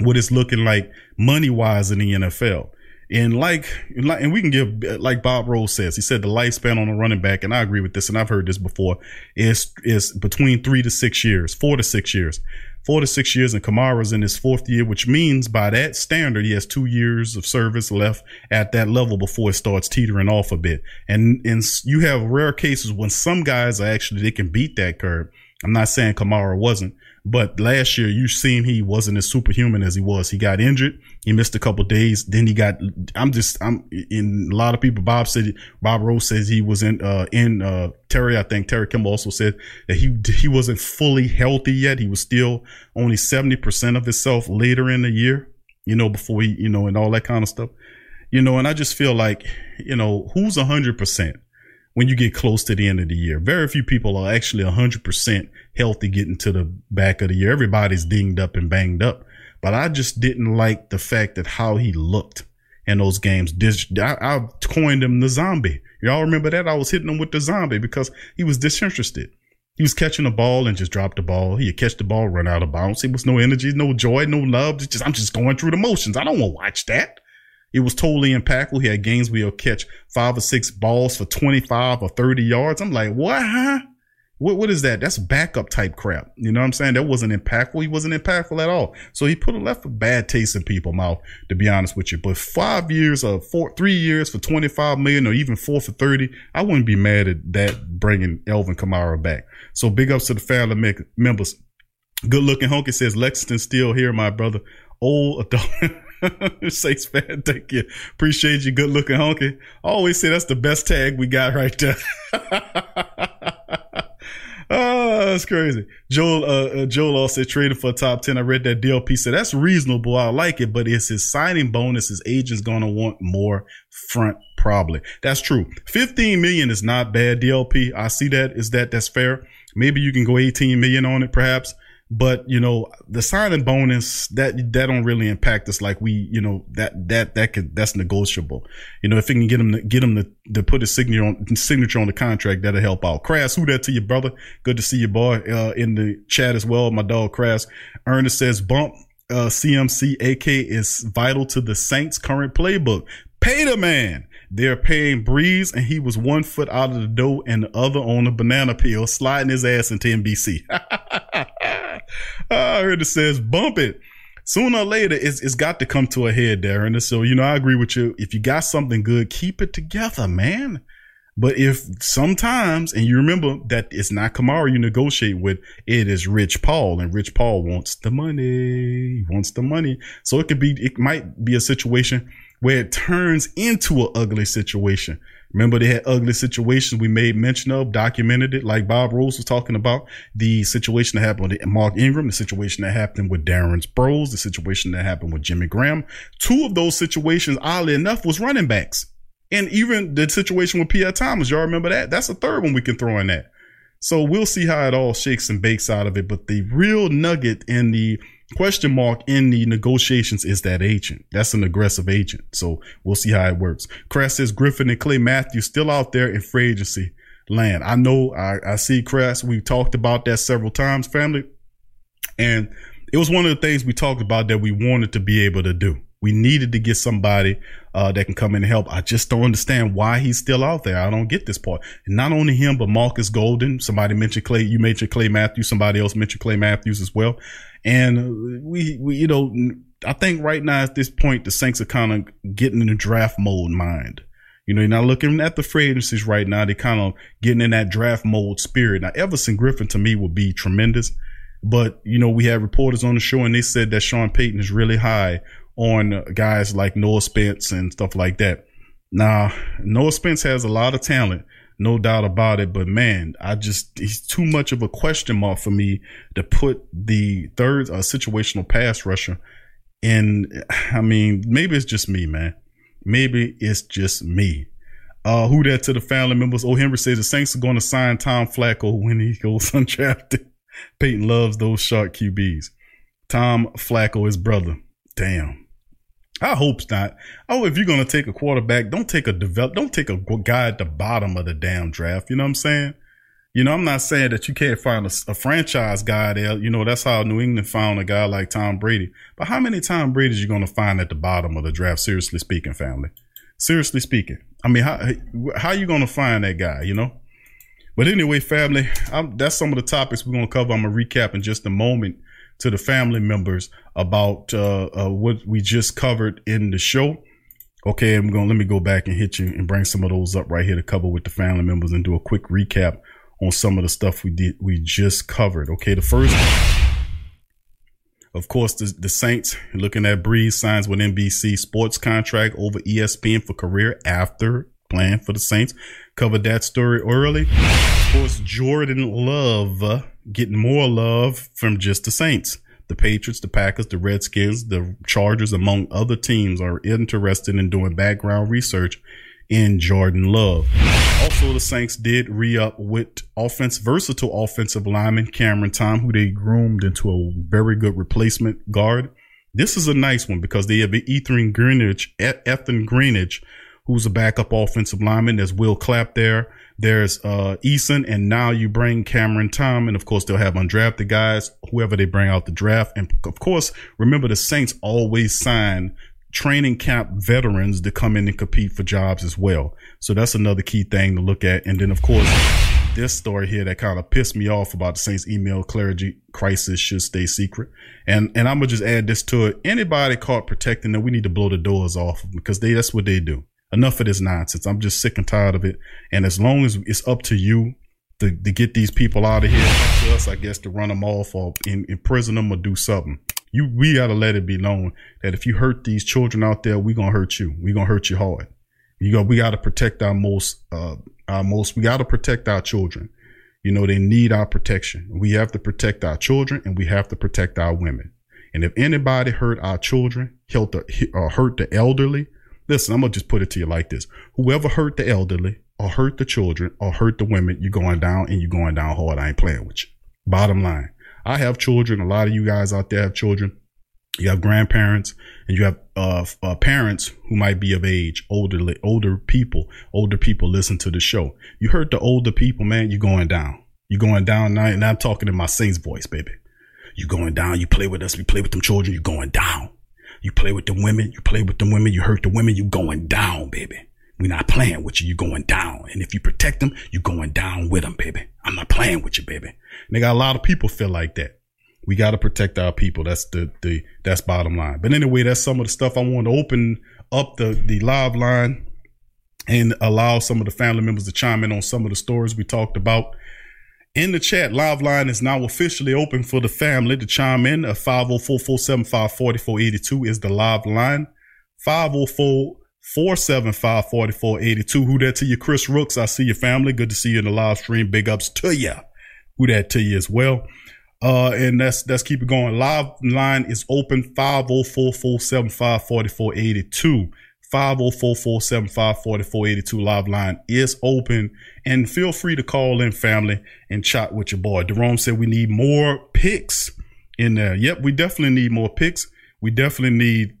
what it's looking like money wise in the NFL. And like, and we can give, like Bob Rose says, he said the lifespan on a running back, and I agree with this, and I've heard this before, is, is between three to six years, four to six years four to six years, and Kamara's in his fourth year, which means by that standard, he has two years of service left at that level before it starts teetering off a bit. And, and you have rare cases when some guys are actually, they can beat that curve. I'm not saying Kamara wasn't, but last year, you seen he wasn't as superhuman as he was. He got injured. He missed a couple days. Then he got, I'm just, I'm in a lot of people. Bob said, Bob Rose says he was in, uh, in, uh, Terry, I think Terry Kimball also said that he, he wasn't fully healthy yet. He was still only 70% of himself later in the year, you know, before he, you know, and all that kind of stuff, you know, and I just feel like, you know, who's hundred percent? When you get close to the end of the year. Very few people are actually 100% healthy getting to the back of the year. Everybody's dinged up and banged up. But I just didn't like the fact that how he looked in those games. I, I coined him the zombie. Y'all remember that? I was hitting him with the zombie because he was disinterested. He was catching the ball and just dropped the ball. He'd catch the ball, run out of bounds. It was no energy, no joy, no love. It's just, I'm just going through the motions. I don't want to watch that. It was totally impactful. He had games where he'll catch five or six balls for 25 or 30 yards. I'm like, what, huh? What, what is that? That's backup type crap. You know what I'm saying? That wasn't impactful. He wasn't impactful at all. So he put a left a bad taste in people's mouth, to be honest with you. But five years or four, three years for 25 million or even four for 30, I wouldn't be mad at that bringing Alvin Kamara back. So big ups to the family members. Good looking honky says Lexington still here, my brother. Old adult. Saints fan, thank you. Appreciate you, good looking honky. I always say that's the best tag we got right there. Oh, that's crazy. Joel, uh, uh, Joel also traded for a top 10. I read that DLP said that's reasonable. I like it, but it's his signing bonus. His agent's going to want more front probably. That's true. 15 million is not bad. DLP. I see that. Is that, that's fair. Maybe you can go 18 million on it, perhaps. But you know, the signing bonus that that don't really impact us like we, you know, that that that could that's negotiable. You know, if we can get him to get him to, to put his signature on signature on the contract, that'll help out. Crass, who that to your brother? Good to see you, boy, uh, in the chat as well. My dog Crass. Ernest says bump uh, CMC AK is vital to the Saints' current playbook. Pay the man. They're paying Brees, and he was one foot out of the door and the other on a banana peel, sliding his ass into NBC. I heard it says bump it. Sooner or later, it's, it's got to come to a head, Darren. So, you know, I agree with you. If you got something good, keep it together, man. But if sometimes, and you remember that it's not Kamara you negotiate with, it is Rich Paul, and Rich Paul wants the money. He wants the money. So it could be, it might be a situation where it turns into an ugly situation. Remember they had ugly situations we made mention of, documented it, like Bob Rose was talking about the situation that happened with Mark Ingram, the situation that happened with Darren Sproles, the situation that happened with Jimmy Graham. Two of those situations, oddly enough, was running backs. And even the situation with Pierre Thomas, y'all remember that? That's the third one we can throw in that. So we'll see how it all shakes and bakes out of it. But the real nugget in the question mark in the negotiations is that agent. That's an aggressive agent. So we'll see how it works. Crass says Griffen and Clay Matthews still out there in free agency land. I know I, I see Crass. We talked about that several times, family. And it was one of the things we talked about that we wanted to be able to do. We needed to get somebody uh, that can come in and help. I just don't understand why he's still out there. I don't get this part. And not only him, but Marcus Golden. Somebody mentioned Clay. You mentioned Clay Matthews. Somebody else mentioned Clay Matthews as well. And we, we, you know, I think right now at this point, the Saints are kind of getting in the draft mode mind. You know, you're not looking at the free agencies right now. They're kind of getting in that draft mode spirit. Now, Everson Griffen to me would be tremendous. But, you know, we had reporters on the show and they said that Sean Payton is really high on guys like Noah Spence and stuff like that. Now, Noah Spence has a lot of talent, no doubt about it. But man, I just, he's too much of a question mark for me to put the third uh, situational pass rusher in. I mean, maybe it's just me, man. Maybe it's just me. Uh, who that to the family members? Oh, Henry says the Saints are going to sign Tom Flacco when he goes undrafted. Payton loves those shark QBs. Tom Flacco, his brother. Damn. I hope not. Oh, if you're gonna take a quarterback, don't take a develop, don't take a guy at the bottom of the damn draft. You know what I'm saying? You know, I'm not saying that you can't find a, a, franchise guy there. You know, that's how New England found a guy like Tom Brady. But how many Tom Brady's you gonna find at the bottom of the draft? Seriously speaking, family. Seriously speaking, I mean, how how you gonna find that guy? You know. But anyway, family, I'm, that's some of the topics we're gonna cover. I'm gonna recap in just a moment to the family members about uh, uh, what we just covered in the show. Okay, I'm going to let me go back and hit you and bring some of those up right here to cover with the family members and do a quick recap on some of the stuff we did we just covered. Okay, the first of course, the, the Saints looking at Brees signs with NBC sports contract over ESPN for career after playing for the Saints. Covered that story early. Of course, Jordan Love uh, getting more love from just the Saints. The Patriots, the Packers, the Redskins, the Chargers, among other teams, are interested in doing background research in Jordan Love. Also, the Saints did re-up with offense, versatile offensive lineman Cameron Tom, who they groomed into a very good replacement guard. This is a nice one because they have Ethan Greenwich, Ethan Greenidge, who's a backup offensive lineman. There's Will Clapp there. There's uh Easton, and now you bring Cameron Tom, and of course they'll have undrafted guys, whoever they bring out the draft. And of course, remember the Saints always sign training camp veterans to come in and compete for jobs as well. So that's another key thing to look at. And then of course, this story here that kind of pissed me off about the Saints email clergy crisis should stay secret. And and I'm gonna just add this to it. Anybody caught protecting them, we need to blow the doors off because they that's what they do enough of this nonsense. I'm just sick and tired of it. And as long as it's up to you to, to get these people out of here, to us, I guess, to run them off or in, imprison them or do something. You, we gotta let it be known that if you hurt these children out there, we gonna hurt you. We gonna hurt you hard. You go, we gotta protect our most, uh, our most, we gotta protect our children. You know, they need our protection. We have to protect our children and we have to protect our women. And if anybody hurt our children, hurt the, uh, hurt the elderly, Listen, I'm gonna just put it to you like this: whoever hurt the elderly, or hurt the children, or hurt the women, you're going down, and you're going down hard. I ain't playing with you. Bottom line, I have children. A lot of you guys out there have children. You have grandparents, and you have uh, uh, parents who might be of age, older older people. Older people listen to the show. You hurt the older people, man. You're going down. You're going down now, and I'm talking in my Saints voice, baby. You're going down. You play with us. We play with them children. You're going down. You play with the women, you play with the women, you hurt the women, you going down, baby. We're not playing with you, you going down. And if you protect them, you going down with them, baby. I'm not playing with you, baby. They got a lot of people feel like that. We got to protect our people. That's the, the, that's bottom line. But anyway, that's some of the stuff I want to open up the, the live line and allow some of the family members to chime in on some of the stories we talked about in the chat, live line is now officially open for the family to chime in. A 504-475-4482 is the live line. 504-475-4482. Who that to you, Chris Rooks? I see your family. Good to see you in the live stream. Big ups to you. Who that to you as well. Uh, and that's, that's keep it going. Live line is open 504-475-4482. 504-475-4482 live line is open and feel free to call in family and chat with your boy. Jerome said we need more picks in there. Yep, we definitely need more picks. We definitely need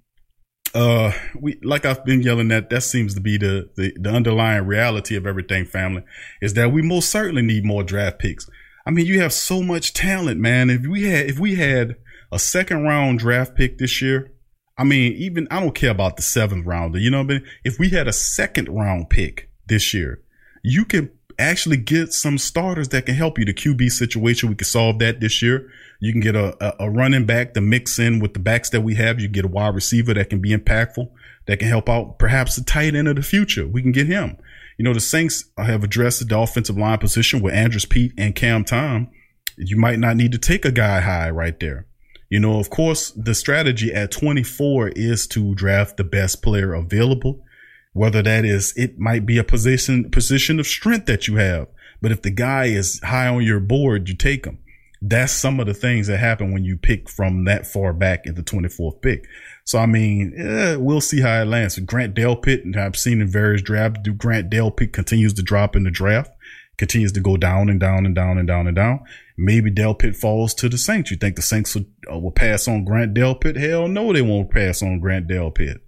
uh we like I've been yelling at that seems to be the, the the underlying reality of everything family is that we most certainly need more draft picks. I mean, you have so much talent, man. If we had if we had a second round draft pick this year, I mean, even I don't care about the seventh rounder, you know what I mean? If we had a second round pick this year, you can actually get some starters that can help you. The QB situation, we can solve that this year. You can get a, a, running back to mix in with the backs that we have. You get a wide receiver that can be impactful, that can help out perhaps the tight end of the future. We can get him. You know, the Saints have addressed the offensive line position with Andrus Peat and Cam Tom. You might not need to take a guy high right there. You know, of course, the strategy at 24 is to draft the best player available whether that is, it might be a position, position of strength that you have. But if the guy is high on your board, you take him. That's some of the things that happen when you pick from that far back in the 24th pick. So, I mean, eh, we'll see how it lands. Grant Delpit, and I've seen in various drafts, do Grant Delpit continues to drop in the draft, continues to go down and down and down and down and down. Maybe Delpit falls to the Saints. You think the Saints will, uh, will pass on Grant Delpit? Hell no, they won't pass on Grant Delpit.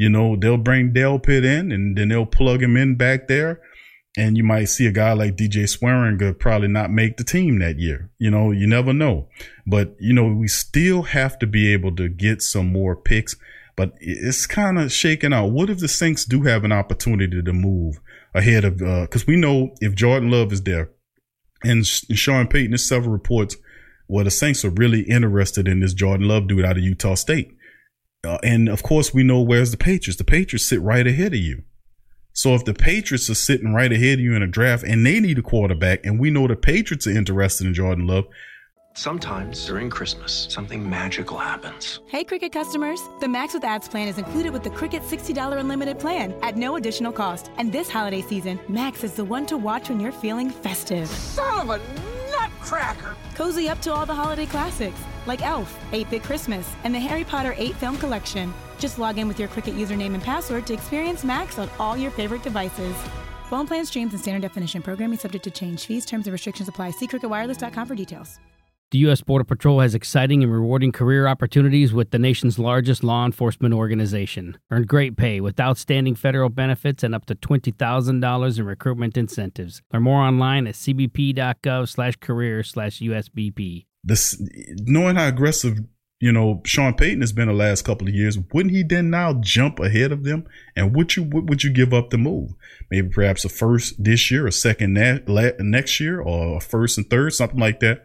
You know, they'll bring Delpit in and then they'll plug him in back there. And you might see a guy like DJ Swearinger probably not make the team that year. You know, you never know. But, you know, we still have to be able to get some more picks. But it's kind of shaking out. What if the Saints do have an opportunity to move ahead of, uh, cause we know if Jordan Love is there and Sean Payton, there's several reports where the Saints are really interested in this Jordan Love dude out of Utah State. Uh, and of course, we know where's the Patriots. The Patriots sit right ahead of you. So if the Patriots are sitting right ahead of you in a draft and they need a quarterback, and we know the Patriots are interested in Jordan Love, Sometimes during Christmas, something magical happens. Hey, Cricket customers! The Max with Ads plan is included with the Cricket $60 unlimited plan at no additional cost. And this holiday season, Max is the one to watch when you're feeling festive. Son of a nutcracker! Cozy up to all the holiday classics like Elf, 8 Bit Christmas, and the Harry Potter 8 Film Collection. Just log in with your Cricket username and password to experience Max on all your favorite devices. Phone plan streams and standard definition programming subject to change. Fees, terms, and restrictions apply. See cricketwireless.com for details. The U.S. Border Patrol has exciting and rewarding career opportunities with the nation's largest law enforcement organization. Earn great pay with outstanding federal benefits and up to $20,000 in recruitment incentives. Learn more online at cbp.gov slash career slash USBP. Knowing how aggressive, you know, Sean Payton has been the last couple of years, wouldn't he then now jump ahead of them? And would you, what would you give up to move? Maybe perhaps a first this year, a second na- next year, or a first and third, something like that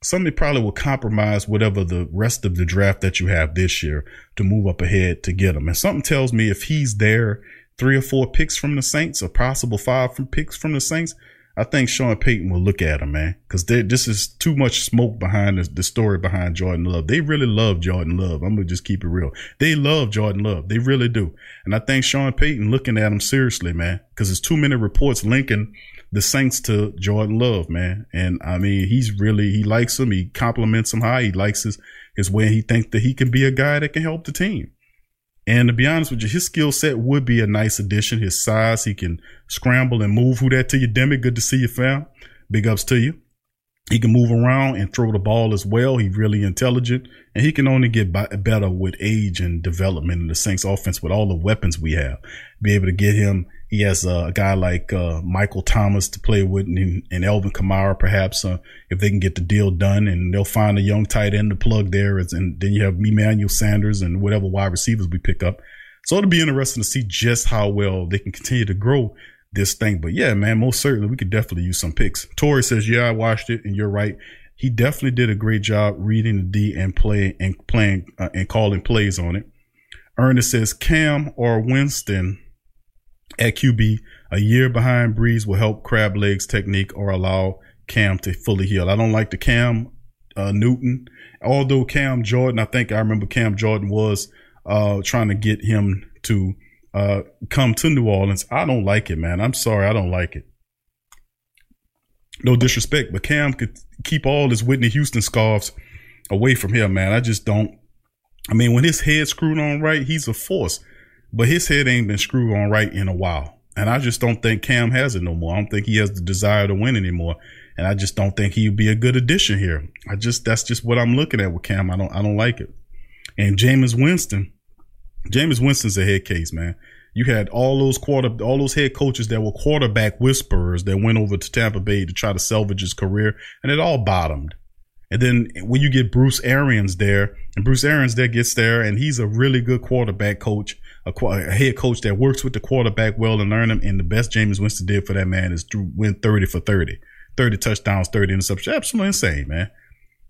somebody probably will compromise whatever the rest of the draft that you have this year to move up ahead to get him. And something tells me if he's there, three or four picks from the Saints, a possible five from picks from the Saints, I think Sean Payton will look at him, man, because this is too much smoke behind the, the, story behind Jordan Love. They really love Jordan Love. I'm gonna just keep it real. They love Jordan Love. They really do. And I think Sean Payton looking at him seriously, man, because there's too many reports linking the Saints to Jordan Love, man. And I mean, he's really, he likes him. He compliments him high. He likes his, his way. He thinks that he can be a guy that can help the team. And to be honest with you, his skill set would be a nice addition. His size, he can scramble and move. Who that to you, Demi? Good to see you, fam. Big ups to you. He can move around and throw the ball as well. He's really intelligent, and he can only get by, better with age and development in the Saints offense with all the weapons we have. Be able to get him he has a guy like uh, Michael Thomas to play with and, and Alvin Kamara, perhaps, uh, if they can get the deal done and they'll find a young tight end to plug there. And then you have Emmanuel Sanders and whatever wide receivers we pick up. So it'll be interesting to see just how well they can continue to grow this thing. But yeah, man, most certainly we could definitely use some picks. Tori says, yeah, I watched it and you're right. He definitely did a great job reading the D and play and playing uh, and calling plays on it. Ernest says Cam or Winston at QB, a year behind Brees will help crab legs technique or allow Cam to fully heal. I don't like the Cam uh, Newton, although Cam Jordan, I think I remember Cam Jordan was uh, trying to get him to uh, come to New Orleans. I don't like it, man. I'm sorry, I don't like it. No disrespect, but Cam could keep all his Whitney Houston scarves away from him, man. I just don't. I mean, when his head's screwed on right, he's a force but his head ain't been screwed on right in a while. And I just don't think Cam has it no more. I don't think he has the desire to win anymore. And I just don't think he'd be a good addition here. I just that's just what I'm looking at with Cam. I don't I don't like it. And Jameis Winston, Jameis Winston's a head case, man. You had all those quarter, all those head coaches that were quarterback whisperers that went over to Tampa Bay to try to salvage his career, and it all bottomed. And then when you get Bruce Arians there, and Bruce Arians there gets there, and he's a really good quarterback coach, a, a head coach that works with the quarterback well and learn him. And the best Jameis Winston did for that man is win 30 for 30, 30 touchdowns, 30 interceptions. Absolutely insane, man.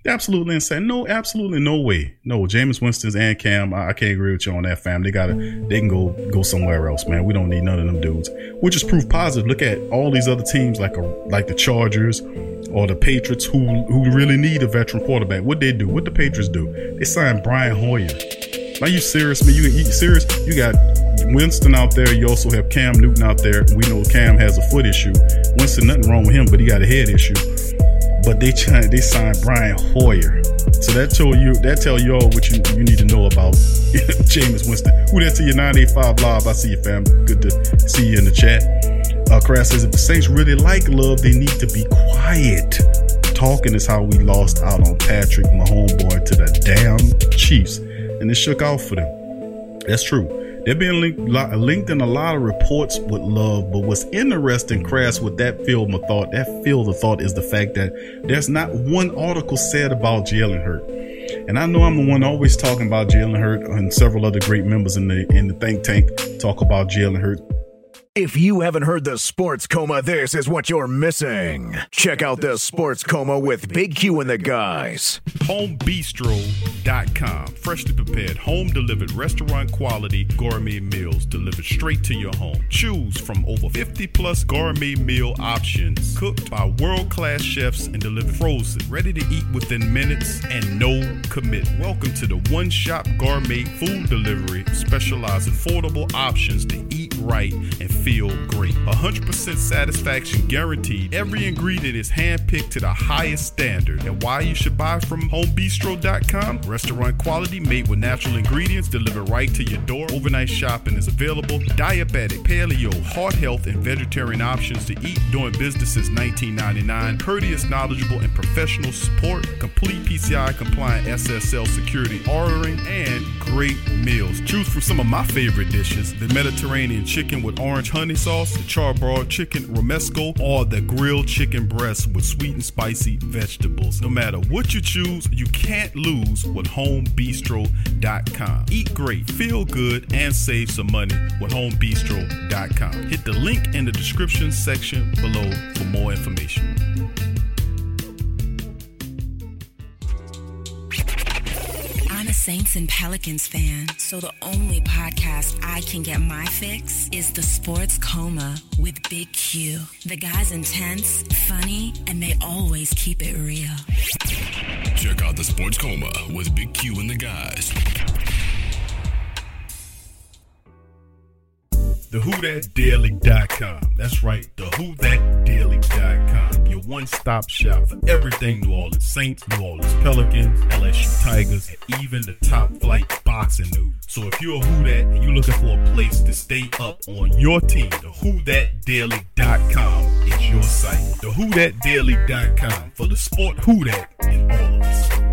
Absolutely insane. No, absolutely no way. No, Jameis Winston's and Cam. I, I, can't agree with you on that, fam. They gotta, they can go go somewhere else, man. We don't need none of them dudes. Which is proof positive. Look at all these other teams, like a, like the Chargers or the Patriots, who who really need a veteran quarterback. What they do? What the Patriots do? They signed Brian Hoyer. Are you serious, man? You, serious? You got Winston out there. You also have Cam Newton out there. We know Cam has a foot issue. Winston, nothing wrong with him, but he got a head issue but they they signed Brian Hoyer. So that tell you that tell you all what you, you need to know about Jameis Winston. Who that to your 985 live? I see you, fam. Good to see you in the chat. Uh, Crash says if the Saints really like love, they need to be quiet. Talking is how we lost out on Patrick, my homeboy, to the damn Chiefs, and it shook out for them. That's true. They've been linked, linked in a lot of reports with love, but what's interesting, Crass, with that field of thought, that field of thought is the fact that there's not one article said about Jalen Hurt. And I know I'm the one always talking about Jalen Hurt, and several other great members in the in the think tank talk about Jalen Hurt. If you haven't heard the Sports Coma, this is what you're missing. Check out the Sports Coma with Big Q and the guys. Homebistro.com. Freshly prepared, home delivered, restaurant quality gourmet meals delivered straight to your home. Choose from over 50 plus gourmet meal options cooked by world class chefs and delivered frozen, ready to eat within minutes and no commit. Welcome to the One Shop Gourmet Food Delivery, specialized affordable options to eat right and feel great. 100% satisfaction guaranteed. Every ingredient is handpicked to the highest standard. And why you should buy from homebistro.com? Restaurant quality made with natural ingredients delivered right to your door. Overnight shopping is available. Diabetic, paleo, heart health, and vegetarian options to eat doing business since 1999. Courteous, knowledgeable, and professional support. Complete PCI compliant SSL security ordering and great meals. Choose from some of my favorite dishes the Mediterranean chicken with orange honey sauce, the charbroiled chicken romesco, or the grilled chicken breast with sweet and spicy vegetables. No matter what you choose, you can't lose with homebistro.com. Eat great, feel good, and save some money with homebistro.com. Hit the link in the description section below for more information. Saints and Pelicans fan, so the only podcast I can get my fix is the Sports Coma with Big Q. The guy's intense, funny, and they always keep it real. Check out the Sports Coma with Big Q and the guys. TheWhoThatDaily.com. That's right, TheWhoThatDaily.com. Your one-stop shop for everything New Orleans Saints, New Orleans Pelicans, LSU Tigers, and even the top flight boxing news. So if you're a Who That and you're looking for a place to stay up on your team, TheWhoThatDaily.com is your site. TheWhoThatDaily.com for the sport Who That all of us.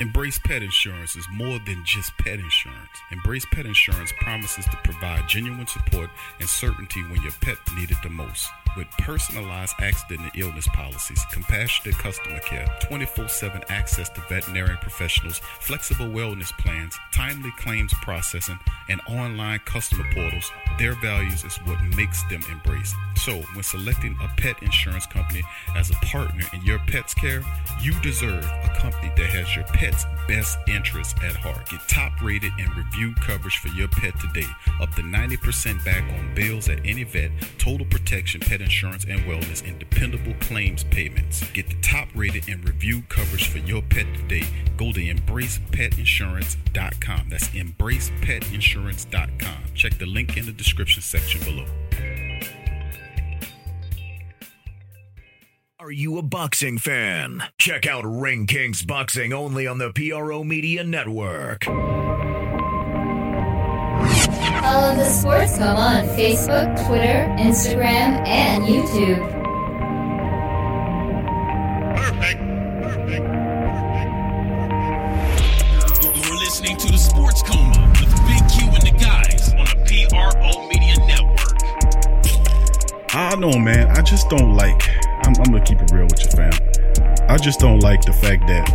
Embrace Pet Insurance is more than just pet insurance. Embrace Pet Insurance promises to provide genuine support and certainty when your pet needs it the most. With personalized accident and illness policies, compassionate customer care, 24 7 access to veterinarian professionals, flexible wellness plans, timely claims processing, and online customer portals, their values is what makes them embraced. So, when selecting a pet insurance company as a partner in your pet's care, you deserve a company that has your pet's best interests at heart. Get top rated and review coverage for your pet today. Up to 90% back on bills at any vet, total protection, pet insurance and wellness, and dependable claims payments. Get the top rated and review coverage for your pet today. Go to embracepetinsurance.com. That's embracepetinsurance.com. Check the link in the description section below. Are you a boxing fan? Check out Ring Kings Boxing only on the PRO Media Network. Follow the Sports Coma on Facebook, Twitter, Instagram, and YouTube. You're listening to the Sports Coma with Big Q and the guys on the PRO Media Network. I don't know, man. I just don't like. I'm, I'm gonna keep it real with you, fam. I just don't like the fact that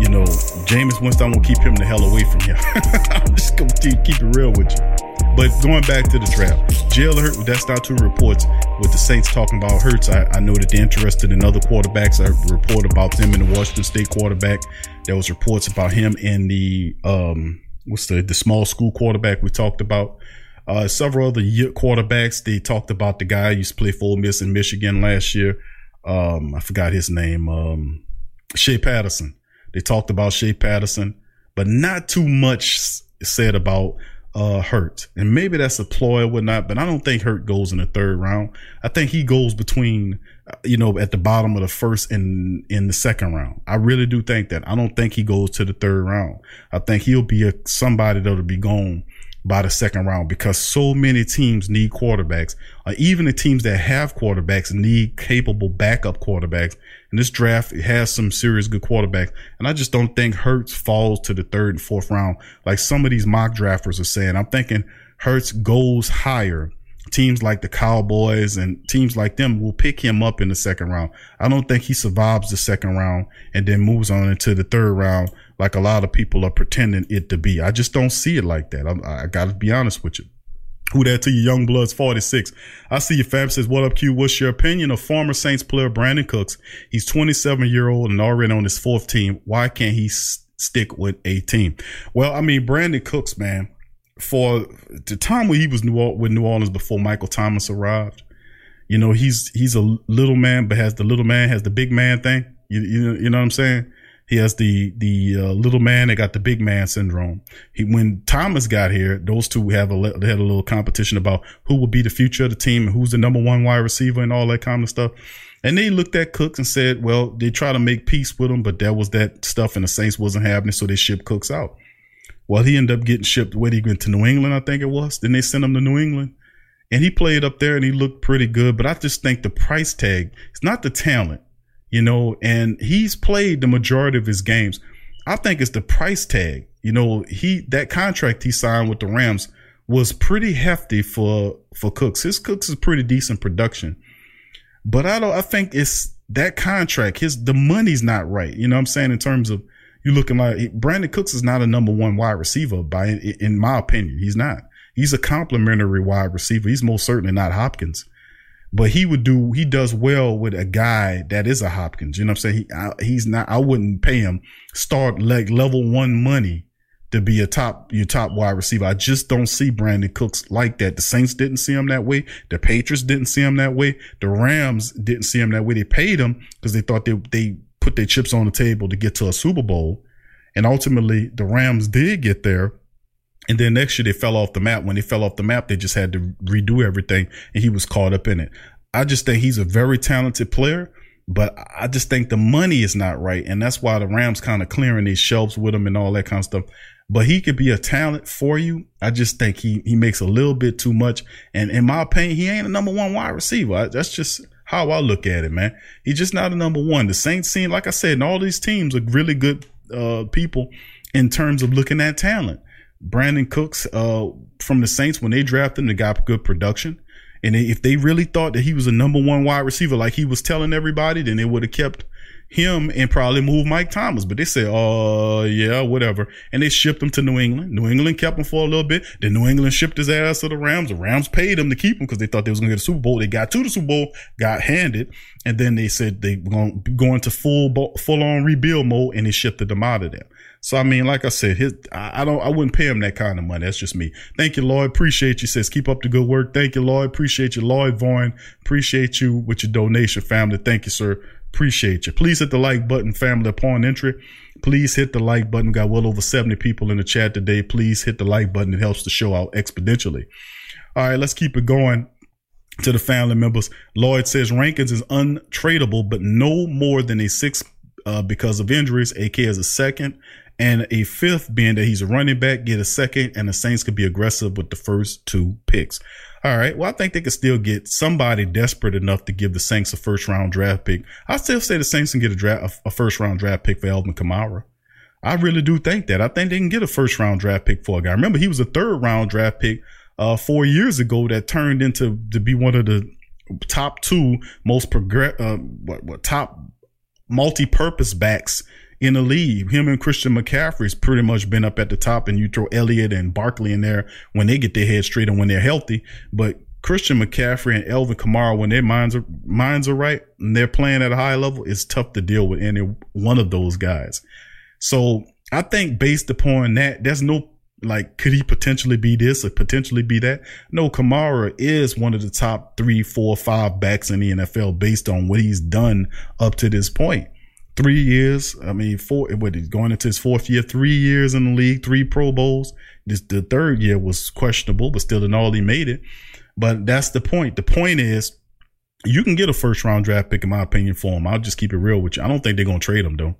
you know Jameis Winston. I'm gonna keep him the hell away from here. I'm just gonna keep, keep it real with you. But going back to the draft, Jalen Hurts, that's not two reports with the Saints talking about Hurts. I, I know that they're interested in other quarterbacks. I report about them in the Washington State quarterback. There was reports about him in the um what's the the small school quarterback we talked about. Uh, several other quarterbacks. They talked about the guy used to play Ole Miss in Michigan last year. Um, I forgot his name. Um, Shea Patterson. They talked about Shea Patterson, but not too much said about uh, Hurt. And maybe that's a ploy or whatnot, but I don't think Hurt goes in the third round. I think he goes between, uh, you know, at the bottom of the first and in the second round. I really do think that. I don't think he goes to the third round. I think he'll be a, somebody that'll be gone by the second round because so many teams need quarterbacks. Uh, even the teams that have quarterbacks need capable backup quarterbacks. And this draft has some serious good quarterbacks. And I just don't think Hurts falls to the third and fourth round like some of these mock drafters are saying. I'm thinking Hurts goes higher. Teams like the Cowboys and teams like them will pick him up in the second round. I don't think he survives the second round and then moves on into the third round like a lot of people are pretending it to be. I just don't see it like that. I'm, I got to be honest with you. Who that to you, Young Bloods 46. I see your Fab says, what up, Q? What's your opinion of former Saints player Brandin Cooks? He's 27 year old and already on his fourth team. Why can't he s- stick with a team? Well, I mean, Brandin Cooks, man, for the time when he was New with New Orleans before Michael Thomas arrived, you know, he's, he's a little man, but has the little man, has the big man thing. You, you, you know what I'm saying? He has the the uh, little man that got the big man syndrome. He when Thomas got here, those two have a they had a little competition about who will be the future of the team and who's the number one wide receiver and all that kind of stuff. And they looked at Cooks and said, well, they try to make peace with him, but that was that stuff and the Saints wasn't happening, so they shipped Cooks out. Well, he ended up getting shipped. Where he went to New England, I think it was. Then they sent him to New England, and he played up there and he looked pretty good. But I just think the price tag, it's not the talent you know, and he's played the majority of his games. I think it's the price tag. You know, he that contract he signed with the Rams was pretty hefty for for Cooks. His Cooks is pretty decent production. But I don't I think it's that contract, his the money's not right. You know what I'm saying? In terms of you looking like Brandin Cooks is not a number one wide receiver by in my opinion. He's not. He's a complimentary wide receiver. He's most certainly not Hopkins but he would do he does well with a guy that is a Hopkins. You know what I'm saying? He I, he's not. I wouldn't pay him start like level one money to be a top your top wide receiver. I just don't see Brandin Cooks like that. The Saints didn't see him that way. The Patriots didn't see him that way. The Rams didn't see him that way. They paid him because they thought they they put their chips on the table to get to a Super Bowl, and ultimately the Rams did get there. And then next year they fell off the map. When they fell off the map, they just had to redo everything and he was caught up in it. I just think he's a very talented player, but I just think the money is not right. And that's why the Rams kind of clearing these shelves with him and all that kind of stuff. But he could be a talent for you. I just think he, he makes a little bit too much. And in my opinion, he ain't a number one wide receiver. I, that's just how I look at it, man. He's just not a number one. The Saints seem, like I said, and all these teams are really good, uh, people in terms of looking at talent. Brandin Cooks uh, from the Saints when they drafted him, they got good production. And if they really thought that he was a number one wide receiver, like he was telling everybody, then they would have kept him and probably moved Mike Thomas. But they said, oh, yeah, whatever. And they shipped him to New England. New England kept him for a little bit. Then New England shipped his ass to the Rams. The Rams paid him to keep him because they thought they was going to get a Super Bowl. They got to the Super Bowl, got handed. And then they said they were going to go into full, full on rebuild mode and they shipped them out of there. So I mean, like I said, his I, don't I wouldn't pay him that kind of money. That's just me. Thank you, Lloyd. Appreciate you. Says keep up the good work. Thank you, Lloyd. Appreciate you, Lloyd Vaughn. Appreciate you with your donation, family. Thank you, sir. Appreciate you. Please hit the like button, family, upon entry. Please hit the like button. Got well over 70 people in the chat today. Please hit the like button. It helps the show out exponentially. All right, let's keep it going. to the family members. Lloyd says Rankins is untradeable, but no more than a six uh, because of injuries. AK is a second and a fifth being that he's a running back, get a second, and the Saints could be aggressive with the first two picks. All right. Well, I think they could still get somebody desperate enough to give the Saints a first round draft pick. I still say the Saints can get a draft, a first round draft pick for Alvin Kamara. I really do think that. I think they can get a first round draft pick for a guy. Remember, he was a third round draft pick uh, four years ago that turned into to be one of the top two most progress, uh, what, what top multi-purpose backs in the league. Him and Christian McCaffrey's pretty much been up at the top, and you throw Elliott and Barkley in there when they get their head straight and when they're healthy. But Christian McCaffrey and Alvin Kamara, when their minds are minds are right and they're playing at a high level, it's tough to deal with any one of those guys. So I think based upon that, there's no like, could he potentially be this or potentially be that? No, Kamara is one of the top three, four, five backs in the NFL based on what he's done up to this point. Three years. I mean, four, what going into his fourth year, three years in the league, three Pro Bowls. This, the third year was questionable, but still in all he made it. But that's the point. The point is you can get a first round draft pick, in my opinion, for him. I'll just keep it real with you. I don't think they're going to trade him though.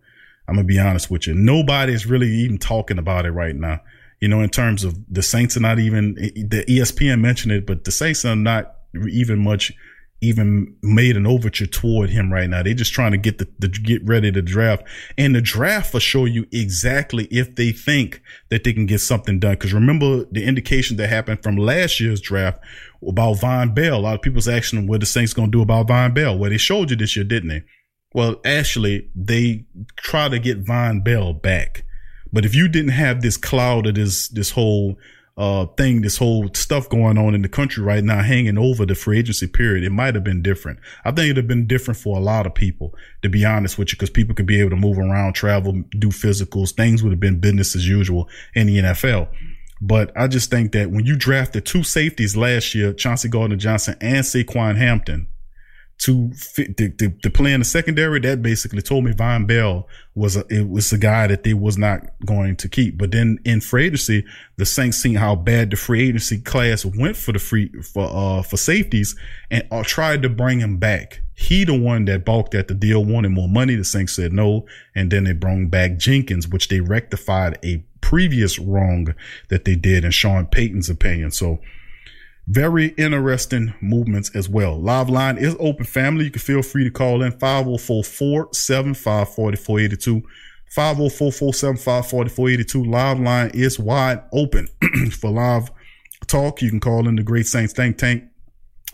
I'm going to be honest with you. Nobody's really even talking about it right now you know, in terms of the Saints are not even the ESPN mentioned it, but the Saints are not even much even made an overture toward him right now. They're just trying to get the, the, get ready to draft, and the draft will show you exactly if they think that they can get something done. Because remember the indication that happened from last year's draft about Vonn Bell. A lot of people's asking what the Saints going to do about Vonn Bell. Well, they showed you this year, didn't they? Well, actually, they try to get Vonn Bell back. But if you didn't have this cloud of this, this whole, uh, thing, this whole stuff going on in the country right now hanging over the free agency period, it might have been different. I think it'd have been different for a lot of people, to be honest with you, because people could be able to move around, travel, do physicals. Things would have been business as usual in the NFL. But I just think that when you drafted two safeties last year, Chauncey Gardner Johnson and Saquan Hampton, to fit to, to, to, play in the secondary, that basically told me Vonn Bell was a, it was a guy that they was not going to keep. But then in free agency, the Saints seeing how bad the free agency class went for the free, for, uh, for safeties and uh, tried to bring him back. He the one that balked at the deal, wanted more money. The Saints said no. And then they brought back Jenkins, which they rectified a previous wrong that they did in Sean Payton's opinion. So, very interesting movements as well. Live line is open family. You can feel free to call in 504-475-4482. 504-475-4482. Live line is wide open for live talk. You can call in the Great Saints Think Tank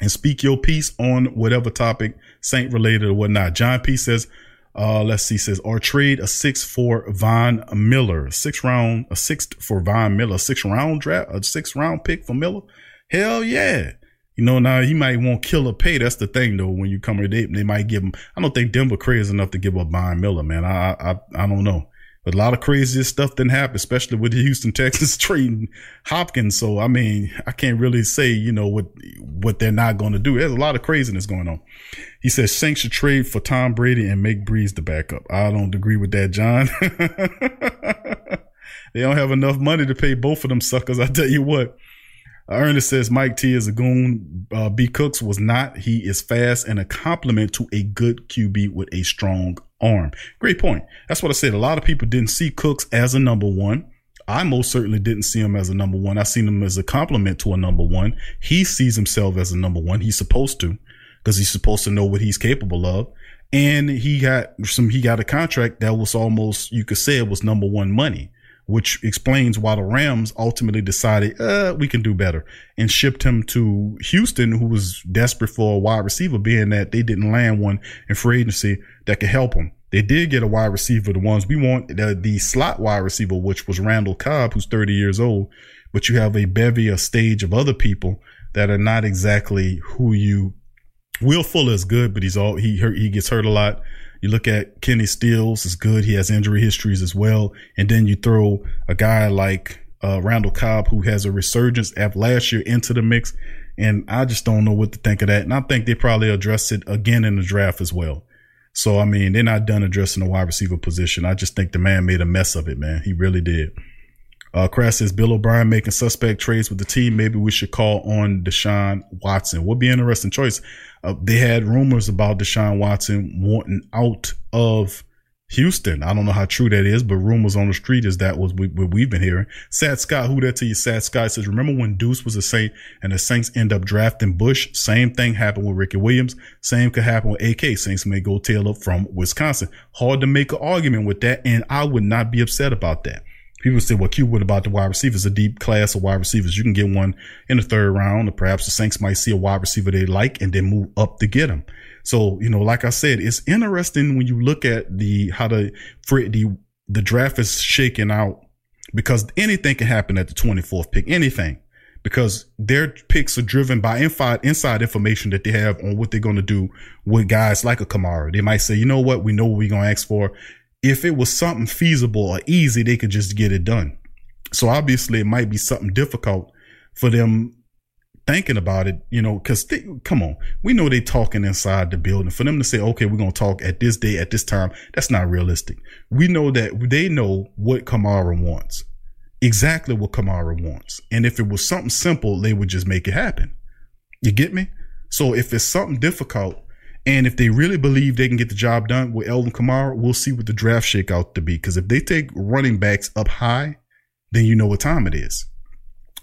and speak your piece on whatever topic, Saint related or whatnot. John P says, uh, let's see, says, or trade a six for Von Miller, six round, a six for Von Miller, six round draft, a six round pick for Miller. Hell yeah. You know, now he might want killer pay. That's the thing though. When you come here, they, they might give him, I don't think Denver crazy enough to give up Von Miller, man. I, I, I don't know. But a lot of crazy stuff didn't happen, especially with the Houston Texans trading Hopkins. So, I mean, I can't really say, you know, what, what they're not going to do. There's a lot of craziness going on. He says Saints should trade for Tom Brady and make Brees the backup. I don't agree with that, John. they don't have enough money to pay both of them suckers. I tell you what. Ernest says Mike T is a goon. Uh, B Cooks was not. He is fast and a compliment to a good QB with a strong arm. Great point. That's what I said. A lot of people didn't see Cooks as a number one. I most certainly didn't see him as a number one. I seen him as a compliment to a number one. He sees himself as a number one. He's supposed to because he's supposed to know what he's capable of. And he got some, he got a contract that was almost, you could say it was number one money which explains why the Rams ultimately decided, uh, we can do better and shipped him to Houston, who was desperate for a wide receiver, being that they didn't land one in free agency that could help him. They did get a wide receiver, the ones we want, the, the slot wide receiver, which was Randall Cobb, who's 30 years old, but you have a bevy, a stage of other people that are not exactly who you, Will Fuller is good, but he's all, he he gets hurt a lot. You look at Kenny Stills is good. He has injury histories as well. And then you throw a guy like uh, Randall Cobb, who has a resurgence after last year into the mix. And I just don't know what to think of that. And I think they probably address it again in the draft as well. So, I mean, they're not done addressing the wide receiver position. I just think the man made a mess of it, man. He really did. Uh, Crass says Bill O'Brien making suspect trades with the team. Maybe we should call on Deshaun Watson. Would be an interesting choice. Uh, they had rumors about Deshaun Watson wanting out of Houston. I don't know how true that is, but rumors on the street is that was what we've been hearing. Sad Scott, who that to you? Sad Scott says, remember when Deuce was a Saint and the Saints end up drafting Bush? Same thing happened with Ricky Williams. Same could happen with AK. Saints may go Taylor from Wisconsin. Hard to make an argument with that. And I would not be upset about that. People say, well, Q, what about the wide receivers? A deep class of wide receivers. You can get one in the third round, or perhaps the Saints might see a wide receiver they like and then move up to get him. So, you know, like I said, it's interesting when you look at the, how the, the, the draft is shaking out because anything can happen at the 24th pick, anything, because their picks are driven by inside information that they have on what they're going to do with guys like a Kamara. They might say, you know what? We know what we're going to ask for. If it was something feasible or easy, they could just get it done. So obviously it might be something difficult for them thinking about it, you know, cause come on, we know they talking inside the building for them to say, okay, we're going to talk at this day, at this time. That's not realistic. We know that they know what Kamara wants, exactly what Kamara wants. And if it was something simple, they would just make it happen. You get me? So if it's something difficult and if they really believe they can get the job done with Alvin Kamara, we'll see what the draft shake out to be. Cause if they take running backs up high, then you know what time it is.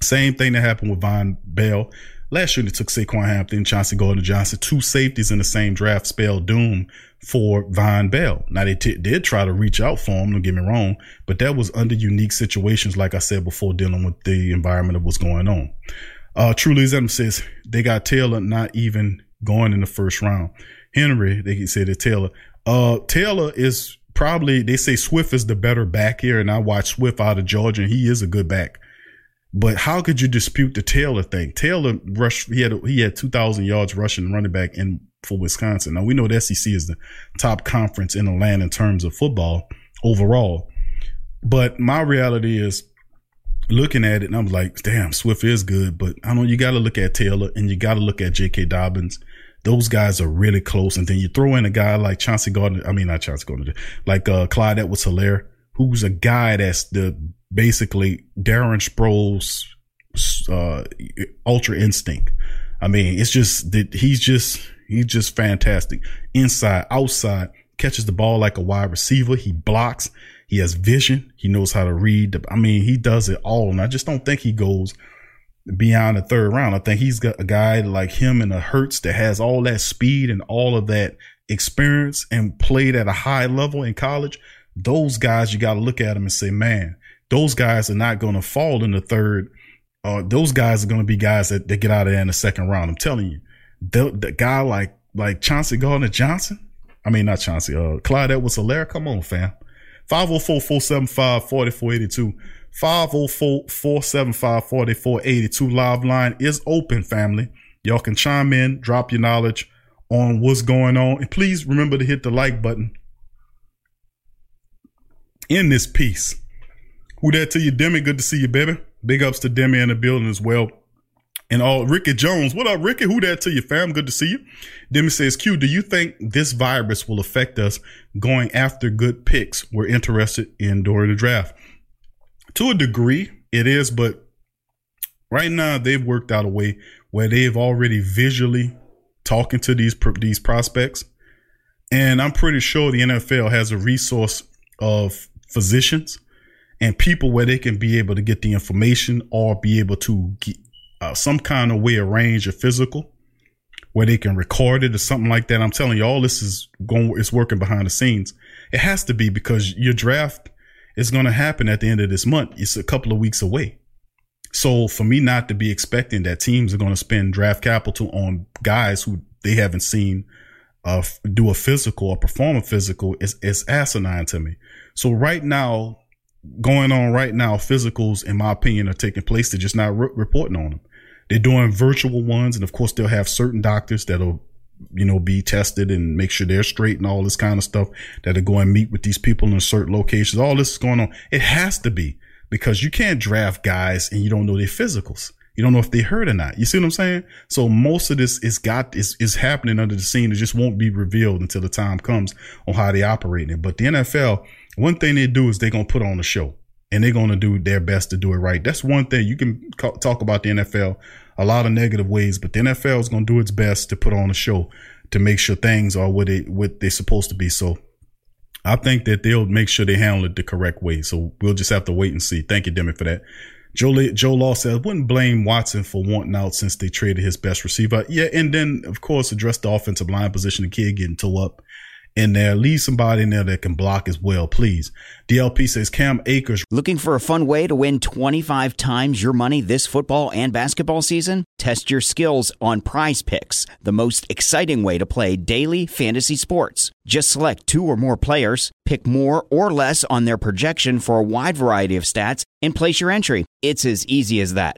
Same thing that happened with Vonn Bell. Last year they took Saquan Hampton, Chauncey Gardner Johnson, two safeties in the same draft spell doom for Vonn Bell. Now they t- did try to reach out for him, don't get me wrong, but that was under unique situations, like I said before, dealing with the environment of what's going on. Uh, Truly Adam says they got Taylor not even going in the first round. Henry, they say to Taylor, uh, Taylor is probably, they say Swift is the better back here, and I watched Swift out of Georgia, and he is a good back. But how could you dispute the Taylor thing? Taylor rushed. He had he had two thousand yards rushing running back in for Wisconsin. Now we know the SEC is the top conference in the land in terms of football overall. But my reality is looking at it, and I'm like, damn, Swift is good, but I know you got to look at Taylor and you got to look at J.K. Dobbins. Those guys are really close, and then you throw in a guy like Chauncey Gardner. I mean, not Chauncey Gardner, like uh, Clyde Edwards-Helaire, who's a guy that's the basically Darren Sproles uh, ultra instinct. I mean, it's just that he's just he's just fantastic. Inside, outside, catches the ball like a wide receiver. He blocks. He has vision. He knows how to read. I mean, he does it all. And I just don't think he goes beyond the third round. I think he's got a guy like him in a Hurts that has all that speed and all of that experience and played at a high level in college. Those guys, you got to look at them and say, man, those guys are not going to fall in the third. Uh, those guys are going to be guys that, that get out of there in the second round. I'm telling you, the, the guy like like Chauncey Gardner Johnson. I mean, not Chauncey. Uh, Clyde Edwards-Helaire. Come on, fam. 504-475-4482. 504-475-4482. Live line is open, family. Y'all can chime in, drop your knowledge on what's going on. And please remember to hit the like button in this piece. Who that to you, Demi? Good to see you, baby. Big ups to Demi in the building as well. And all Ricky Jones. What up, Ricky? Who that to you, fam? Good to see you. Demi says, Q, do you think this virus will affect us going after good picks we're interested in during the draft? To a degree, it is, but right now they've worked out a way where they've already visually talking to these these prospects. And I'm pretty sure the NFL has a resource of physicians and people where they can be able to get the information or be able to get uh, some kind of way arrange a physical where they can record it or something like that. I'm telling you, all this is going, it's working behind the scenes. It has to be because your draft is going to happen at the end of this month. It's a couple of weeks away. So for me not to be expecting that teams are going to spend draft capital on guys who they haven't seen uh, do a physical or perform a physical is, is asinine to me. So right now, going on right now, physicals, in my opinion, are taking place. They're just not re- reporting on them. They're doing virtual ones. And of course, they'll have certain doctors that'll, you know, be tested and make sure they're straight and all this kind of stuff that are going to meet with these people in certain locations. All this is going on. It has to be because you can't draft guys and you don't know their physicals. You don't know if they hurt or not. You see what I'm saying? So most of this is got is is happening under the scene. It just won't be revealed until the time comes on how they operate it. But the NFL one thing they do is they're gonna put on a show. And they're going to do their best to do it right. That's one thing you can talk about the NFL a lot of negative ways, but the NFL is going to do its best to put on a show to make sure things are what it what they're supposed to be. So I think that they'll make sure they handle it the correct way. So we'll just have to wait and see. Thank you, Demi, for that. Joe, Joe Law says, wouldn't blame Watson for wanting out since they traded his best receiver. Yeah. And then, of course, address the offensive line position. The kid getting toe up in there. Leave somebody in there that can block as well, please. DLP says Cam Akers. Looking for a fun way to win 25 times your money this football and basketball season? Test your skills on prize picks, the most exciting way to play daily fantasy sports. Just select two or more players, pick more or less on their projection for a wide variety of stats, and place your entry. It's as easy as that.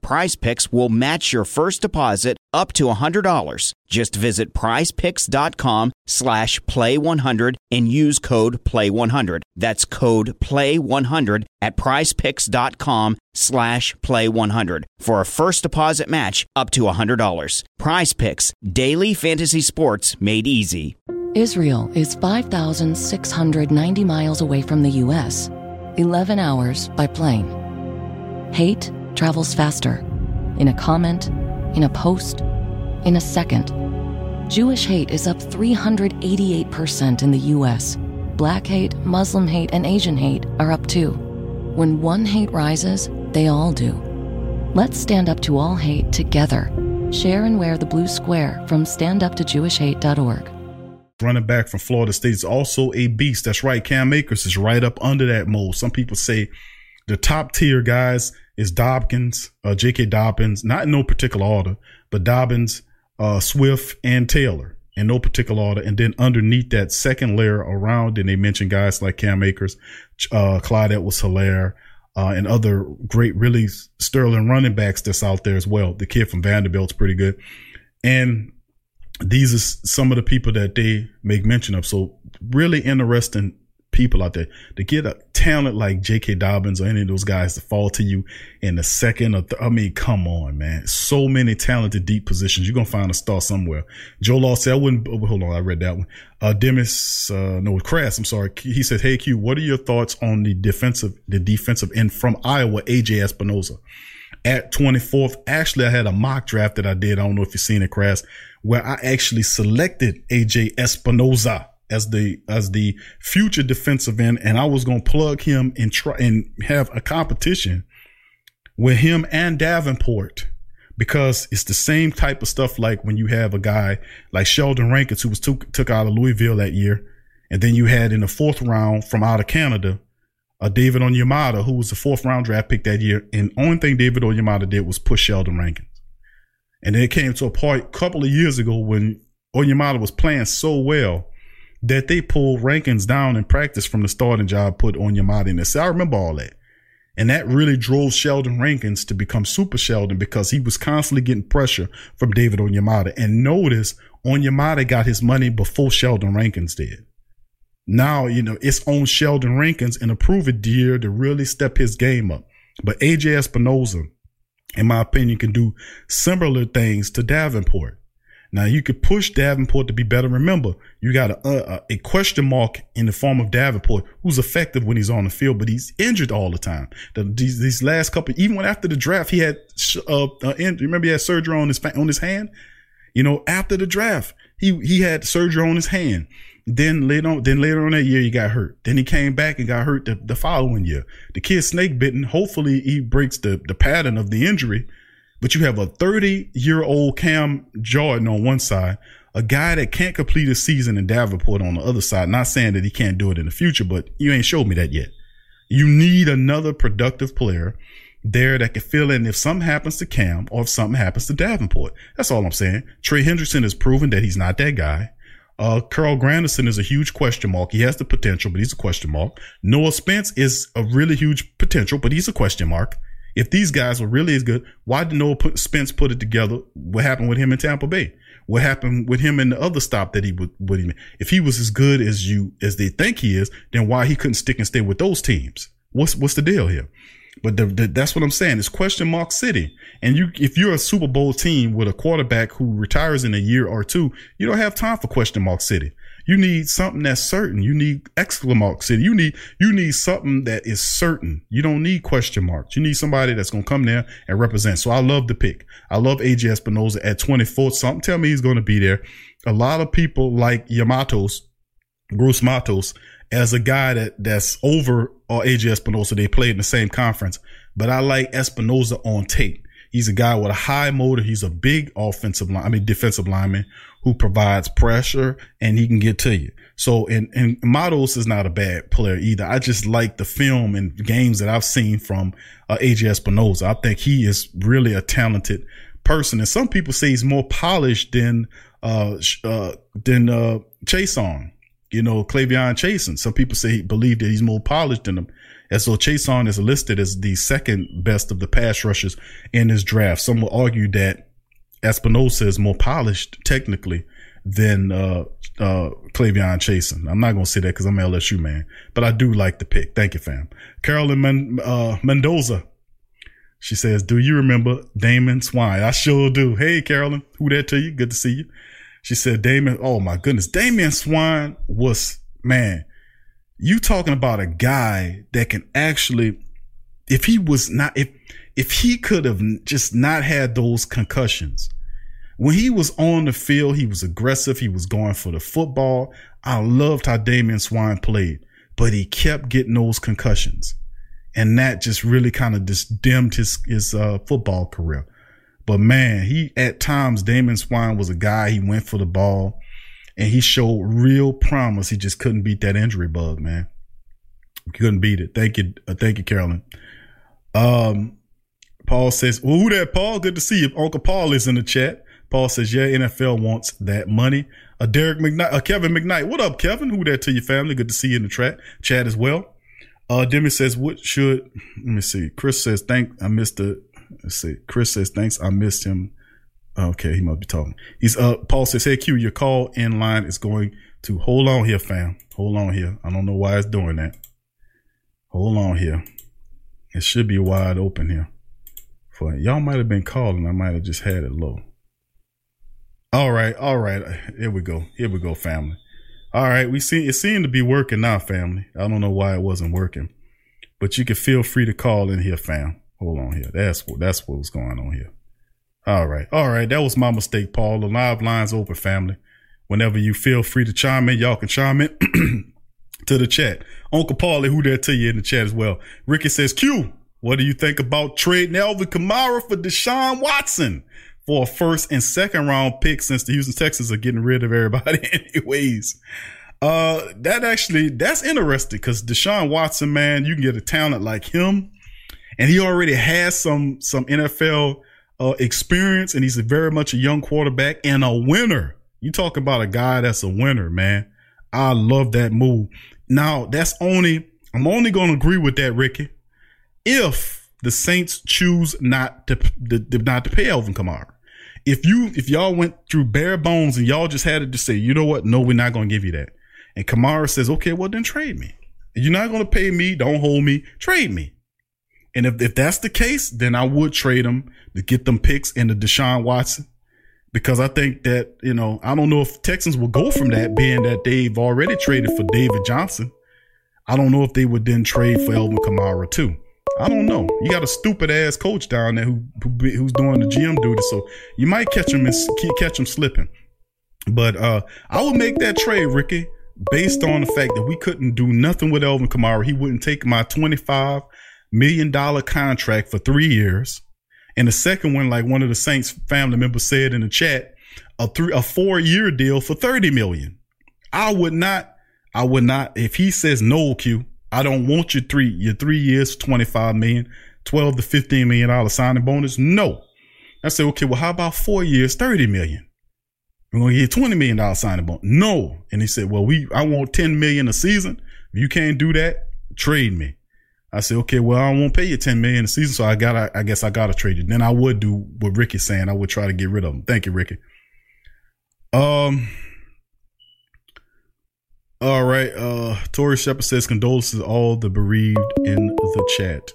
Prize Picks will match your first deposit up to $100. Just visit prizepicks.com slash play100 and use code play100. That's code play100 at prizepicks.com slash play100 for a first deposit match up to $100. Prize Picks, daily fantasy sports made easy. Israel is 5,690 miles away from the U.S., 11 hours by plane. Hate travels faster. In a comment, in a post, in a second. Jewish hate is up 388% in the US. Black hate, Muslim hate, and Asian hate are up too. When one hate rises, they all do. Let's stand up to all hate together. Share and wear the blue square from standuptojewishhate.org. Running back from Florida State is also a beast. That's right. Cam Akers is right up under that mold. Some people say the top tier guys is Dobbins, uh, J.K. Dobbins, not in no particular order, but Dobbins, uh, Swift, and Taylor in no particular order. And then underneath that second layer around, and they mentioned guys like Cam Akers, uh, Clyde Edwards Helaire, uh, and other great, really sterling running backs that's out there as well. The kid from Vanderbilt's pretty good. And these are some of the people that they make mention of. So really interesting people out there to get a talent like J.K. Dobbins or any of those guys to fall to you in the second or th- I mean, come on, man. So many talented deep positions. You're to find a star somewhere. Joe Law said, I wouldn't, oh, hold on. I read that one. Uh, Demis, uh, no, Crass, I'm sorry. He said, Hey, Q, what are your thoughts on the defensive, the defensive end from Iowa, AJ Epenesa? At 24th, actually, I had a mock draft that I did. I don't know if you've seen it, Crass, where I actually selected AJ Epenesa as the as the future defensive end, and I was gonna plug him and try and have a competition with him and Davenport because it's the same type of stuff like when you have a guy like Sheldon Rankins who was took took out of Louisville that year, and then you had in the fourth round from out of Canada, uh, David Onyemata who was the fourth round draft pick that year, and only thing David Onyemata did was push Sheldon Rankins, and then it came to a point a couple of years ago when Onyemata was playing so well that they pulled Rankins down in practice from the starting job, put on in there. I remember all that. And that really drove Sheldon Rankins to become Super Sheldon because he was constantly getting pressure from David Onyemata. And notice Onyemata got his money before Sheldon Rankins did. Now, you know, it's on Sheldon Rankins and a prove it dear to really step his game up. But AJ Epenesa, in my opinion, can do similar things to Davenport. Now you could push Davenport to be better. Remember, you got a, a, a, question mark in the form of Davenport, who's effective when he's on the field, but he's injured all the time. The, these, these last couple, even when after the draft, he had, uh, uh remember he had surgery on his, on his hand? You know, after the draft, he, he had surgery on his hand. Then later on, then later on that year, he got hurt. Then he came back and got hurt the, the following year. The kid snake bitten. Hopefully he breaks the, the pattern of the injury but you have a 30 year old Cam Jordan on one side, a guy that can't complete a season in Davenport on the other side. Not saying that he can't do it in the future, but you ain't showed me that yet. You need another productive player there that can fill in if something happens to Cam or if something happens to Davenport. That's all I'm saying. Trey Hendrickson has proven that he's not that guy. Uh, Carl Granderson is a huge question mark. He has the potential, but he's a question mark. Noah Spence is a really huge potential, but he's a question mark. If these guys were really as good, why did Noah put, Spence put it together? What happened with him in Tampa Bay? What happened with him in the other stop that he would, would he, if he was as good as you, as they think he is, then why he couldn't stick and stay with those teams? What's, what's the deal here? But the, the, that's what I'm saying. It's question mark city. And you, if you're a Super Bowl team with a quarterback who retires in a year or two, you don't have time for question mark city. You need something that's certain. You need exclamation city. You need, you need something that is certain. You don't need question marks. You need somebody that's to come there and represent. So I love the pick. I love AJ Espinoza at 24. Something tell me he's to be there. A lot of people like Yamatos, Gross-Matos, as a guy that that's over uh, or AJ Espinoza. They played in the same conference, but I like Espinoza on tape. He's a guy with a high motor. He's a big offensive line, I mean, defensive lineman who provides pressure and he can get to you. So, and, and Matos is not a bad player either. I just like the film and games that I've seen from uh, AJ Espinoza. I think he is really a talented person. And some people say he's more polished than, uh, uh, than, uh, Chaisson you know, K'Lavon Chaisson. Some people say he believe that he's more polished than him. And so Chaisson is listed as the second best of the pass rushers in this draft. Some will argue that Espinoza is more polished technically than uh uh K'Lavon Chaisson. I'm not gonna say that because I'm LSU man, but I do like the pick. Thank you, fam. Carolyn Men- uh, Mendoza. She says, "Do you remember Damon Swann?" I sure do. Hey, Carolyn, who that to you? Good to see you. She said, Damon, oh my goodness, Damon Swann was, man, you talking about a guy that can actually, if he was not, if, if he could have just not had those concussions, when he was on the field, he was aggressive. He was going for the football. I loved how Damian Swann played, but he kept getting those concussions. And that just really kind of just dimmed his, his, uh, football career. But man, he at times Damon Swann was a guy. He went for the ball, and he showed real promise. He just couldn't beat that injury bug, man. Couldn't beat it. Thank you, uh, thank you, Carolyn. Um, Paul says, well, "Who that, Paul? Good to see you." Uncle Paul is in the chat. Paul says, "Yeah, NFL wants that money." Uh, Derek McKnight, uh, Kevin McKnight. What up, Kevin? Who that to your family? Good to see you in the chat, chat as well. Uh, Demi says, "What should?" Let me see. Chris says, "Thank I missed the Let's see. Chris says, thanks. I missed him. Okay. He must be talking. He's, uh, Paul says, Hey, Q, your call in line is going to hold on here, fam. Hold on here. I don't know why it's doing that. Hold on here. It should be wide open here. Y'all might have been calling. I might have just had it low. All right. All right. Here we go. Here we go, family. All right. We see it seemed to be working now, family. I don't know why it wasn't working, but you can feel free to call in here, fam. Hold on here. That's what that's what was going on here. All right. All right. That was my mistake, Paul. The live lines open, family. Whenever you feel free to chime in, y'all can chime in to the chat. Uncle Paulie, who there to you in the chat as well. Ricky says, Q, what do you think about trading Alvin Kamara for Deshaun Watson for a first and second round pick since the Houston Texans are getting rid of everybody anyways? Uh, that actually, that's interesting because Deshaun Watson, man, you can get a talent like him and he already has some some NFL uh, experience, and he's a very much a young quarterback and a winner. You talk about a guy that's a winner, man. I love that move. Now that's only I'm only going to agree with that, Ricky, if the Saints choose not to, to not to pay Alvin Kamara. If you if y'all went through bare bones and y'all just had to just say, you know what, no, we're not going to give you that, and Kamara says, okay, well then trade me. You're not going to pay me, don't hold me, trade me. And if, if that's the case, then I would trade him to get them picks and the Deshaun Watson. Because I think that, you know, I don't know if Texans will go from that being that they've already traded for David Johnson. I don't know if they would then trade for Alvin Kamara too. I don't know. You got a stupid ass coach down there who, who who's doing the GM duty, so you might catch him and catch him slipping. But uh, I would make that trade, Ricky, based on the fact that we couldn't do nothing with Alvin Kamara. He wouldn't take my twenty five million dollar contract for three years. And the second one, like one of the Saints family members said in the chat, a three, a four year deal for 30 million. I would not, I would not, if he says no, Q, I don't want your three, your three years, 25 million, 12 to 15 million dollar signing bonus. No. I said, okay, well, how about four years, 30 million? We're going to get 20 million dollar signing bonus. No. And he said, well, we, I want 10 million a season. If you can't do that, trade me. I said, okay, well, I won't pay you 10 million a season. So I gotta, I guess I gotta trade you. Then I would do what Ricky's saying. I would try to get rid of him. Thank you, Ricky. Um. All right. Uh, Tori Shepard says condolences to all the bereaved in the chat.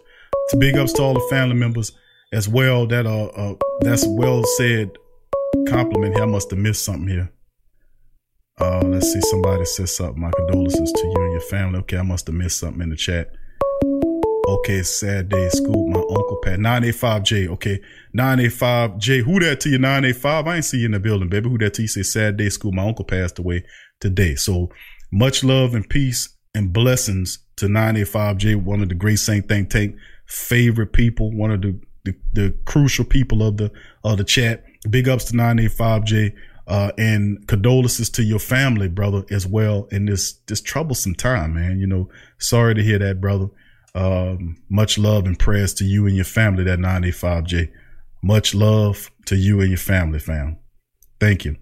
To big ups to all the family members as well. That uh, uh that's well said. Compliment here. I must have missed something here. Uh, let's see. Somebody says something. My condolences to you and your family. Okay, I must have missed something in the chat. Okay, sad day school. My uncle Pat. 985J. Okay. 985J. Who that to you? 985. I ain't see you in the building, baby. Who that to you? Say sad day school. My uncle passed away today. So much love and peace and blessings to 985J, one of the great Saint Think Tank favorite people, one of the, the, the crucial people of the, of the chat. Big ups to 985J. Uh, and condolences to your family, brother, as well in this, this troublesome time, man. You know, sorry to hear that, brother. Um, much love and prayers to you and your family, that 985J. Much love to you and your family, fam. Thank you.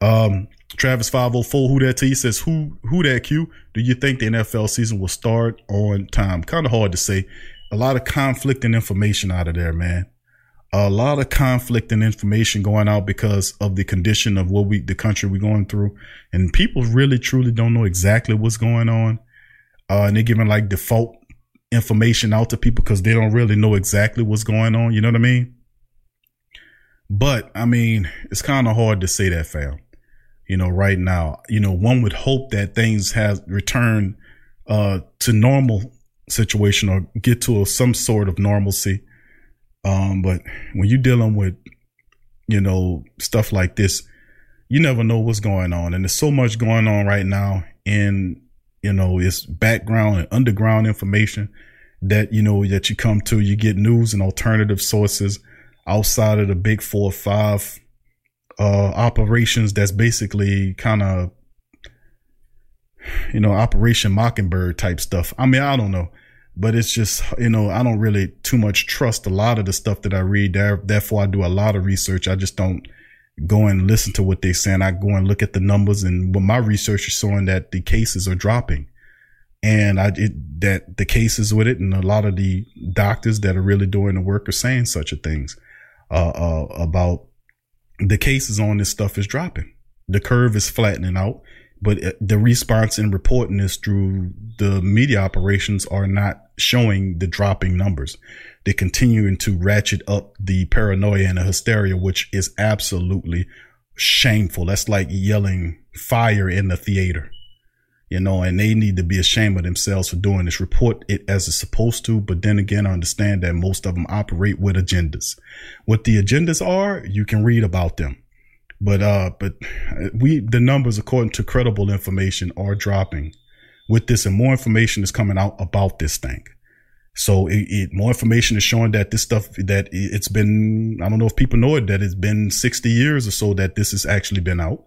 Um, Travis 504, who that T says, who, who that Q? Do you think the NFL season will start on time? Kind of hard to say. A lot of conflicting information out of there, man. A lot of conflicting information going out because of the condition of what we, the country we're going through. And people really truly don't know exactly what's going on. Uh, and they're giving like default information out to people because they don't really know exactly what's going on. You know what I mean? But I mean, it's kind of hard to say that, fam. You know, right now, you know, one would hope that things have returned uh, to normal situation or get to a, some sort of normalcy. Um, but when you're dealing with, you know, stuff like this, you never know what's going on. And there's so much going on right now in, you know, it's background and underground information that, you know, that you come to, you get news and alternative sources outside of the big four or five uh, operations that's basically kind of, you know, Operation Mockingbird type stuff. I mean, I don't know, but it's just, you know, I don't really too much trust a lot of the stuff that I read there. Therefore, I do a lot of research. I just don't go and listen to what they're saying. I go and look at the numbers and what my research is showing that the cases are dropping and I it, that the cases with it and a lot of the doctors that are really doing the work are saying such a things uh, uh, about the cases on this stuff is dropping. The curve is flattening out, but uh, the response and reporting is through the media operations are not showing the dropping numbers. They're continuing to ratchet up the paranoia and the hysteria, which is absolutely shameful. That's like yelling fire in the theater you know, and they need to be ashamed of themselves for doing this. Report it as it's supposed to, but then again, I understand that most of them operate with agendas. What the agendas are, you can read about them. But, uh, but we, the numbers according to credible information are dropping with this and more information is coming out about this thing. So it, it, more information is showing that this stuff that it's been, I don't know if people know it, that it's been 60 years or so that this has actually been out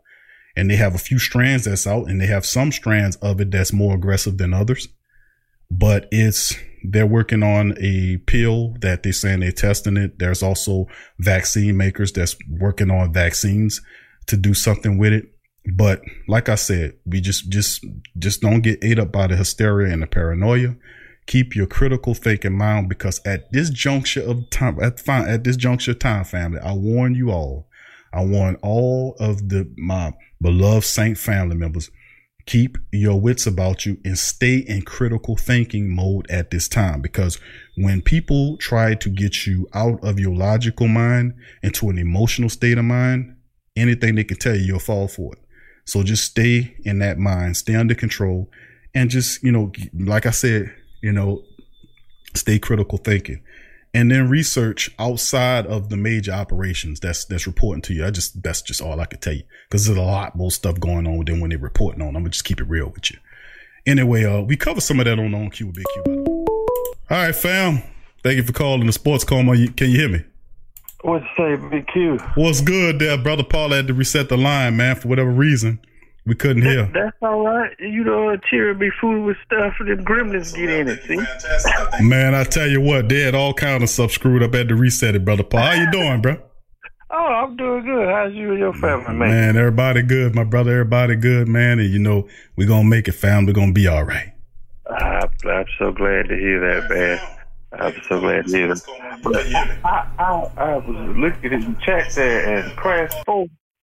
and they have a few strands that's out and they have some strands of it that's more aggressive than others. But it's, they're working on a pill that they're saying they're testing it. There's also vaccine makers that's working on vaccines to do something with it. But like I said, we just, just, just don't get ate up by the hysteria and the paranoia. Keep your critical thinking mind because at this juncture of time, at, at this juncture of time, family, I warn you all, I warn all of the, my, beloved saint family members, keep your wits about you and stay in critical thinking mode at this time because when people try to get you out of your logical mind into an emotional state of mind, anything they can tell you, you'll fall for it. So just stay in that mind, stay under control, and just, you know, like I said, you know, stay critical thinking and then research outside of the major operations that's that's reporting to you. I just that's just all I could tell you because there's a lot more stuff going on than when they're reporting on. I'm gonna just keep it real with you. Anyway, uh, we cover some of that on on Q with Big Q. By the way. All right, fam. Thank you for calling the Sports Coma. Can you hear me? What's say, Big Q? What's good there, brother? Paul had to reset the line, man, for whatever reason. We couldn't hear. That's all right. You know, Cheer be food with stuff and the gremlins get in it. See, man, I tell you what, they had all kind of stuff screwed up. Had to reset it, brother Paul. How you doing, bro? Oh, I'm doing good. How's you and your family, man? Man, everybody good, my brother. Everybody good, man. And you know, we're gonna make it, fam. We're gonna be all right. I, I'm so glad to hear that, man. I'm so glad to hear that. I, I, I was looking at the chat there and press four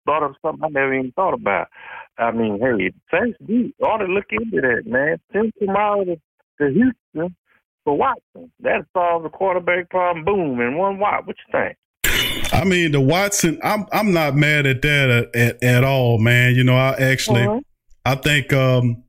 brought up something I never even thought about. I mean, hey, thanks, we ought to look into that, man. Send Kamara to, to Houston for Watson. That solves the quarterback problem. Boom, in one Watt. What you think? I mean, the Watson, I'm I'm not mad at that at, at, at all, man. You know, I actually, uh-huh. I think um,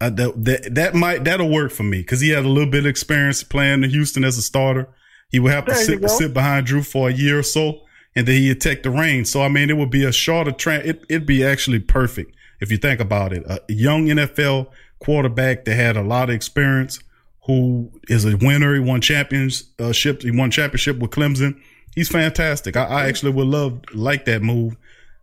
I, that, that that might that'll work for me because he had a little bit of experience playing in Houston as a starter. He would have to sit sit behind Drew for a year or so, and then he'd take the reins. So I mean, it would be a shorter train. It, it'd be actually perfect if you think about it. A young NFL quarterback that had a lot of experience, who is a winner. He won championship. He won championship with Clemson he's fantastic. I, I actually would love like that move,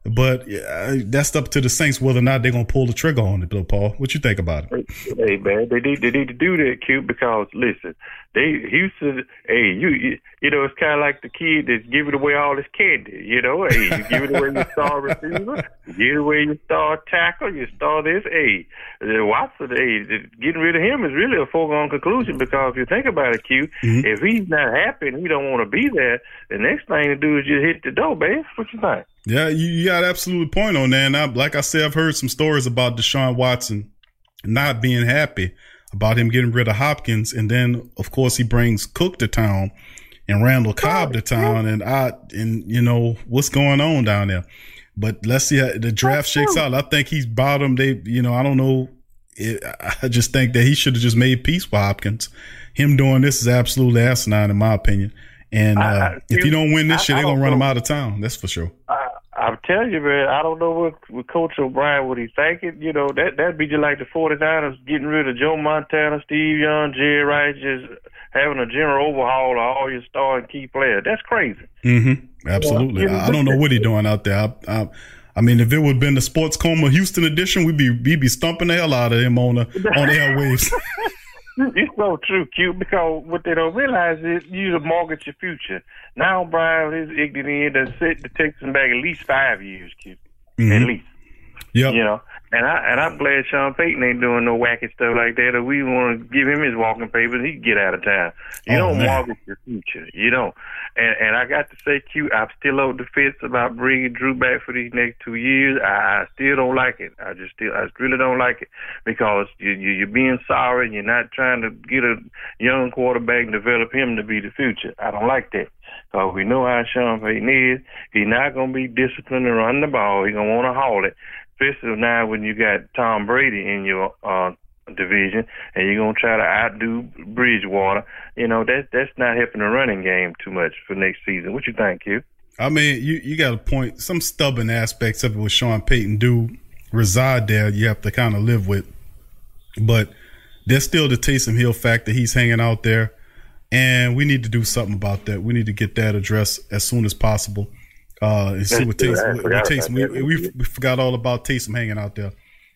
but yeah, that's up to the Saints whether or not they're gonna pull the trigger on it, Bill Paul. What you think about it? Hey man, they need they need to do that, Q, because listen, they Houston. Hey, you you know it's kind of like the kid that's giving away all his candy. You know, hey, you give it away your star receiver, you give away your star tackle, your star this. Hey, Watson, hey, getting rid of him is really a foregone conclusion because if you think about it, Q, mm-hmm. if he's not happy and he don't want to be there, the next thing to do is just hit the door, babe. What you think? Yeah, you, you got absolute point on that. And I, like I said, I've heard some stories about Deshaun Watson not being happy about him getting rid of Hopkins. And then, of course, he brings Cook to town and Randall Cobb to town. And I, and you know, what's going on down there. But let's see how the draft shakes out. I think he's bottom. They, you know, I don't know. It, I just think that he should have just made peace with Hopkins. Him doing this is absolutely asinine, in my opinion. And uh, I, if you don't win this I, shit, they're gonna run know. him out of town. That's for sure. I, I'm telling you, man, I don't know what, what Coach O'Brien what he's thinking. You know, that that'd be just like the 49ers getting rid of Joe Montana, Steve Young, Jerry Rice, just having a general overhaul of all your star and key players. That's crazy. Mm-hmm. Absolutely. I, I, don't know what he's doing out there. I, I, I mean, if it would have been the Sports Coma Houston edition, we'd be we'd be stumping the hell out of him on the on the airwaves. it's so true, cute, because what they don't realize is you to mortgage your future. Now Brian is ignorant to sit the Texans back at least five years, cute. Mm-hmm. At least. Yeah. You know. And I and I'm glad Sean Payton ain't doing no wacky stuff like that. Or we want to give him his walking papers, he can get out of town. You oh, don't man. mortgage your future. You don't. And and I got to say, Q, I'm still on the fence about bringing Drew back for these next two years. I, I still don't like it. I just still, I really don't like it because you, you you're being sorry and you're not trying to get a young quarterback and develop him to be the future. I don't like that. Because we know how Sean Payton is. He's not going to be disciplined to run the ball. He's going to want to haul it especially now when you got Tom Brady in your uh, division and you're gonna try to outdo Bridgewater. You know that that's not helping the running game too much for next season. What you think, Q? I mean, you you got a point. Some stubborn aspects of it with Sean Payton do reside there. You have to kind of live with, but there's still the Taysom Hill fact that he's hanging out there, and we need to do something about that. We need to get that addressed as soon as possible. Uh, and see what Taysom. What, what Taysom we, we, we, forgot all about Taysom hanging out there.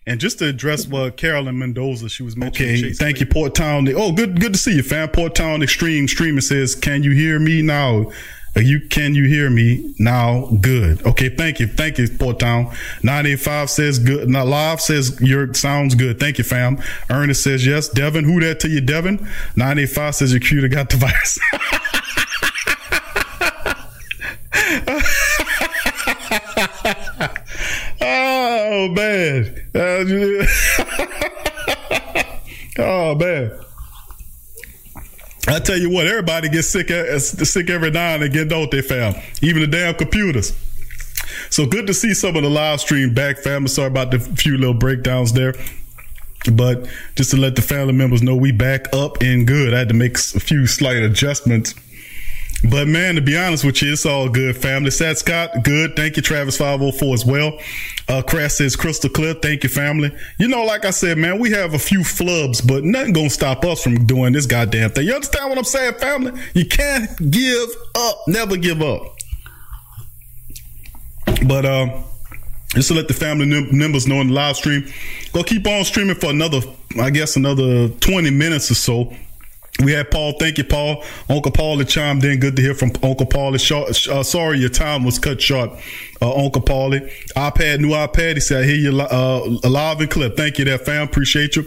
And just to address what Carolyn Mendoza, she was mentioning. Okay, Chase thank you, Port Town. Oh, good, good to see you, fam. Port Town Extreme Streaming says, "Can you hear me now?" Uh, you can you hear me now? Good. Okay, thank you, thank you, Port Town. Nine eight five says good. Now live says your sounds good. Thank you, fam. Ernest says yes. Devin, who that to you, Devin? Nine eight five says your computer got the virus. oh man. oh man. I tell you what, everybody gets sick eh, sick every now and again, don't they, fam? Even the damn computers. So good to see some of the live stream back, fam. Sorry about the few little breakdowns there. But just to let the family members know we back up and good. I had to make a few slight adjustments but man, to be honest with you, it's all good, family. Sad Scott, good. Thank you, Travis 504 as well. Uh, Crash says crystal clear. Thank you, family. You know, like I said, man, we have a few flubs, but nothing gonna stop us from doing this goddamn thing. You understand what I'm saying, family? You can't give up. Never give up. But, um, just to let the family members know in the live stream, go keep on streaming for another, I guess, another 20 minutes or so. We had Paul. Thank you, Paul. Uncle Paul that chimed in. Good to hear from Uncle Paul. Uh, sorry, your time was cut short, uh, Uncle Paulie. iPad, new iPad. He said, I hear you uh, live and clip. Thank you, there, fam. Appreciate you.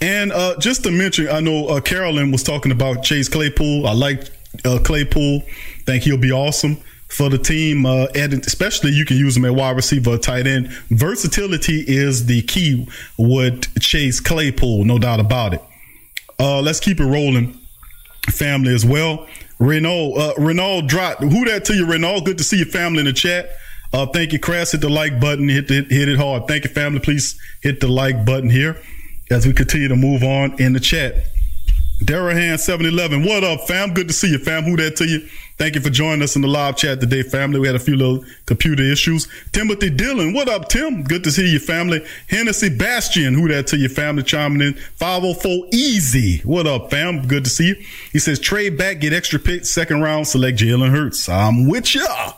And uh, just to mention, I know uh, Carolyn was talking about Chase Claypool. I like uh, Claypool. Think he'll be awesome. for the team, uh, and especially you can use him at wide receiver, tight end. Versatility is the key with Chase Claypool, no doubt about it. Uh, let's keep it rolling, family as well. Renault, uh, Renault. Who that to you, Renault? Good to see your family in the chat. Uh, thank you, Crass. Hit the like button. Hit hit it hard. Thank you, family. Please hit the like button here as we continue to move on in the chat. Darahan 711. What up, fam? Good to see you, fam. Who that to you? Thank you for joining us in the live chat today, family. We had a few little computer issues. Timothy Dillon. What up, Tim? Good to see you, family. Hennessy Bastion. Who that to you, family? Chiming in. 504 Easy. What up, fam? Good to see you. He says, trade back, get extra picks, second round, select Jalen Hurts. I'm with ya.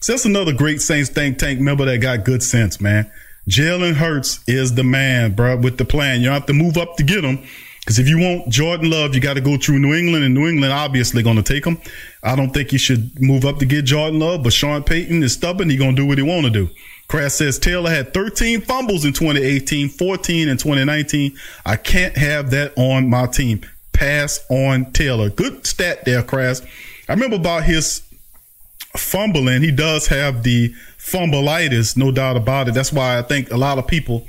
So that's another great Saints think tank member that got good sense, man. Jalen Hurts is the man, bro, with the plan. You don't have to move up to get him. Because if you want Jordan Love, you got to go through New England, and New England obviously going to take him. I don't think he should move up to get Jordan Love, but Sean Payton is stubborn. He going to do what he want to do. Crash says Taylor had 13 fumbles in 2018, 14 in 2019. I can't have that on my team. Pass on Taylor. Good stat there, Crash. I remember about his fumbling. He does have the fumbleitis, no doubt about it. That's why I think a lot of people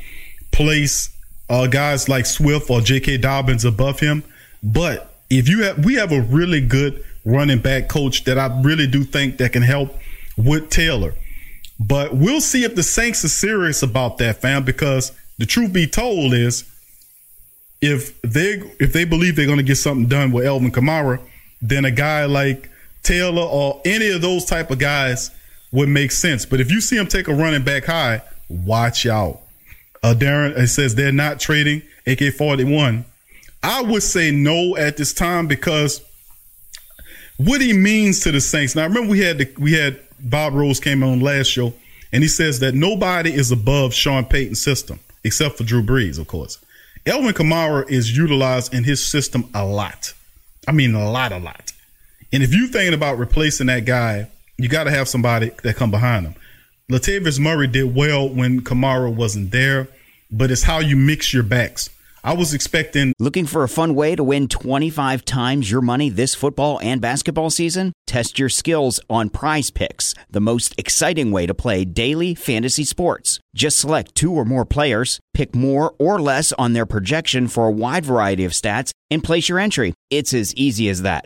place uh, guys like Swift or J.K. Dobbins above him. But if you have, we have a really good running back coach that I really do think that can help with Taylor. But we'll see if the Saints are serious about that, fam, because the truth be told is if they if they believe they're going to get something done with Alvin Kamara, then a guy like Taylor or any of those type of guys would make sense. But if you see him take a running back high, watch out. Uh, Darren, it says they're not trading AK 41. I would say no at this time because what he means to the Saints. Now, remember we had the, we had Bob Rose came on last show, and he says that nobody is above Sean Payton's system except for Drew Brees, of course. Alvin Kamara is utilized in his system a lot. I mean, a lot, a lot. And if you're thinking about replacing that guy, you got to have somebody that come behind him. Latavius Murray did well when Kamara wasn't there, but it's how you mix your backs. I was expecting. Looking for a fun way to win 25 times your money this football and basketball season? Test your skills on prize picks, the most exciting way to play daily fantasy sports. Just select two or more players, pick more or less on their projection for a wide variety of stats, and place your entry. It's as easy as that.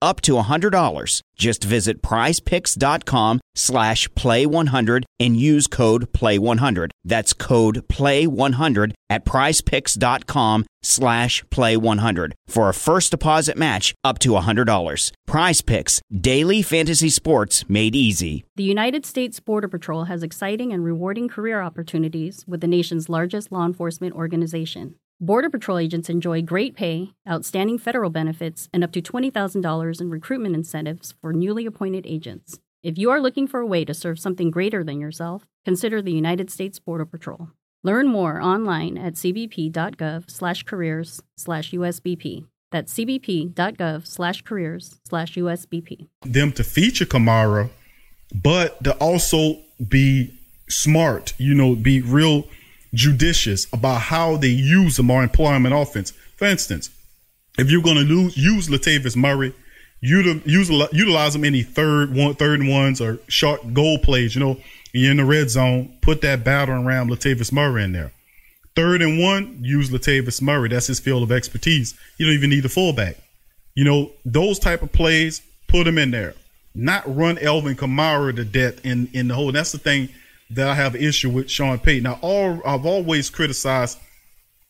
up to $100. Just visit prizepicks.com slash play100 and use code play100. That's code play100 at prizepicks.com slash play100 for a first deposit match up to $100. Prize Picks, daily fantasy sports made easy. The United States Border Patrol has exciting and rewarding career opportunities with the nation's largest law enforcement organization. Border Patrol agents enjoy great pay, outstanding federal benefits, and up to $20,000 in recruitment incentives for newly appointed agents. If you are looking for a way to serve something greater than yourself, consider the United States Border Patrol. Learn more online at cbp.gov/careers USBP. That's cbp.gov/careers USBP. Them to feature Kamara, but to also be smart, you know, be real judicious about how they use the more employment offense. For instance, if you're going to use Latavius Murray, use, utilize them any third one, third and ones or short goal plays. You know, you're in the red zone, put that battering ram Latavius Murray in there. Third and one, use Latavius Murray. That's his field of expertise. You don't even need a fullback. You know, those type of plays, put him in there. Not run Alvin Kamara to death in, in the hole. That's the thing that I have issue with Sean Payton. Now, all I've always criticized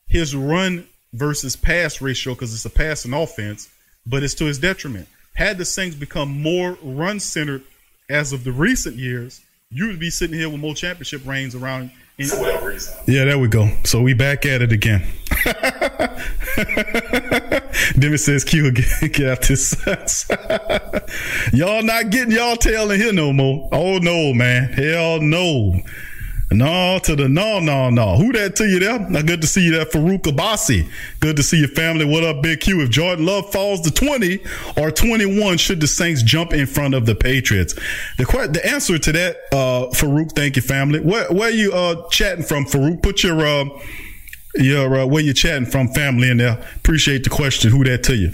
his run versus pass ratio because it's a passing offense, but it's to his detriment. Had the Saints become more run centered as of the recent years, you would be sitting here with more championship reigns around. In- For whatever reason. Yeah, there we go. So we back at it again. Demi says Q get, out this. y'all not getting y'all tail in here no more. Oh no, man. Hell no. No to the no, no, no. Who that to you there? Now good to see you there, Farouk Abasi. Good to see your family. What up, Big Q? If Jordan Love falls to 20 or 21, should the Saints jump in front of the Patriots? The the answer to that, uh, Farouk, thank you, family. Where where you uh chatting from, Farouk? Put your uh your uh, where you're chatting from, family in there. Appreciate the question. Who that to you?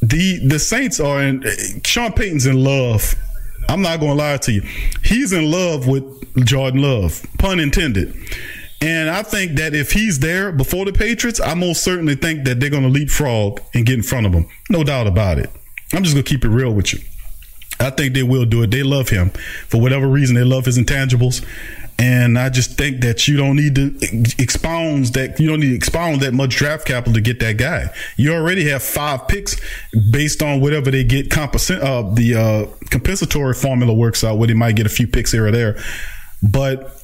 The the Saints are in Sean Payton's in love I'm not going to lie to you. He's in love with Jordan Love, pun intended. And I think that if he's there before the Patriots, I most certainly think that they're going to leapfrog and get in front of him. No doubt about it. I'm just going to keep it real with you. I think they will do it. They love him for whatever reason. They love his intangibles. And I just think that you don't need to expound that you don't need to expound that much draft capital to get that guy. You already have five picks based on whatever they get compensate uh, the uh, compensatory formula works out where they might get a few picks here or there. But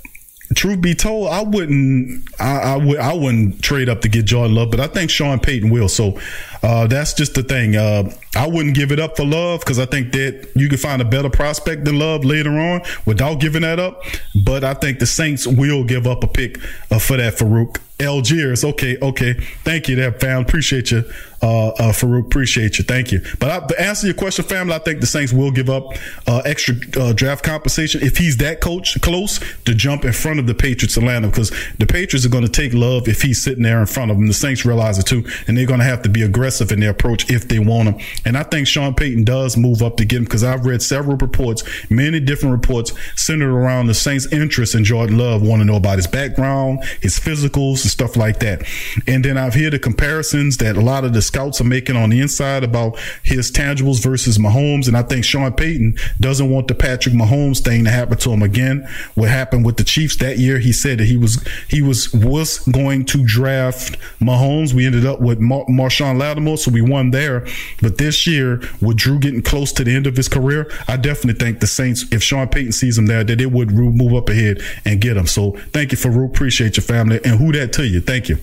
truth be told, I wouldn't I, I would I wouldn't trade up to get Jordan Love, but I think Sean Payton will. So uh, that's just the thing. Uh, I wouldn't give it up for Love because I think that you can find a better prospect than Love later on without giving that up. But I think the Saints will give up a pick uh, for that Farouk. Algiers. Okay, okay. Thank you, there, fam. Appreciate you, uh, uh, Farouk. Appreciate you. Thank you. But I, to answer your question, family, I think the Saints will give up uh, extra uh, draft compensation if he's that coach close to jump in front of the Patriots Atlanta because the Patriots are going to take love if he's sitting there in front of them. The Saints realize it too, and they're going to have to be aggressive in their approach if they want him. And I think Sean Payton does move up to get him because I've read several reports, many different reports centered around the Saints' interest in Jordan Love, want to know about his background, his physicals, and stuff like that. And then I've heard the comparisons that a lot of the scouts are making on the inside about his tangibles versus Mahomes. And I think Sean Payton doesn't want the Patrick Mahomes thing to happen to him again. What happened with the Chiefs that year, he said that he was he was was going to draft Mahomes. We ended up with Mar- Marshon Lattimore, so we won there. But this year, with Drew getting close to the end of his career, I definitely think the Saints, if Sean Payton sees him there, that it would move up ahead and get him. So thank you for appreciate your family and who that to you. Thank you.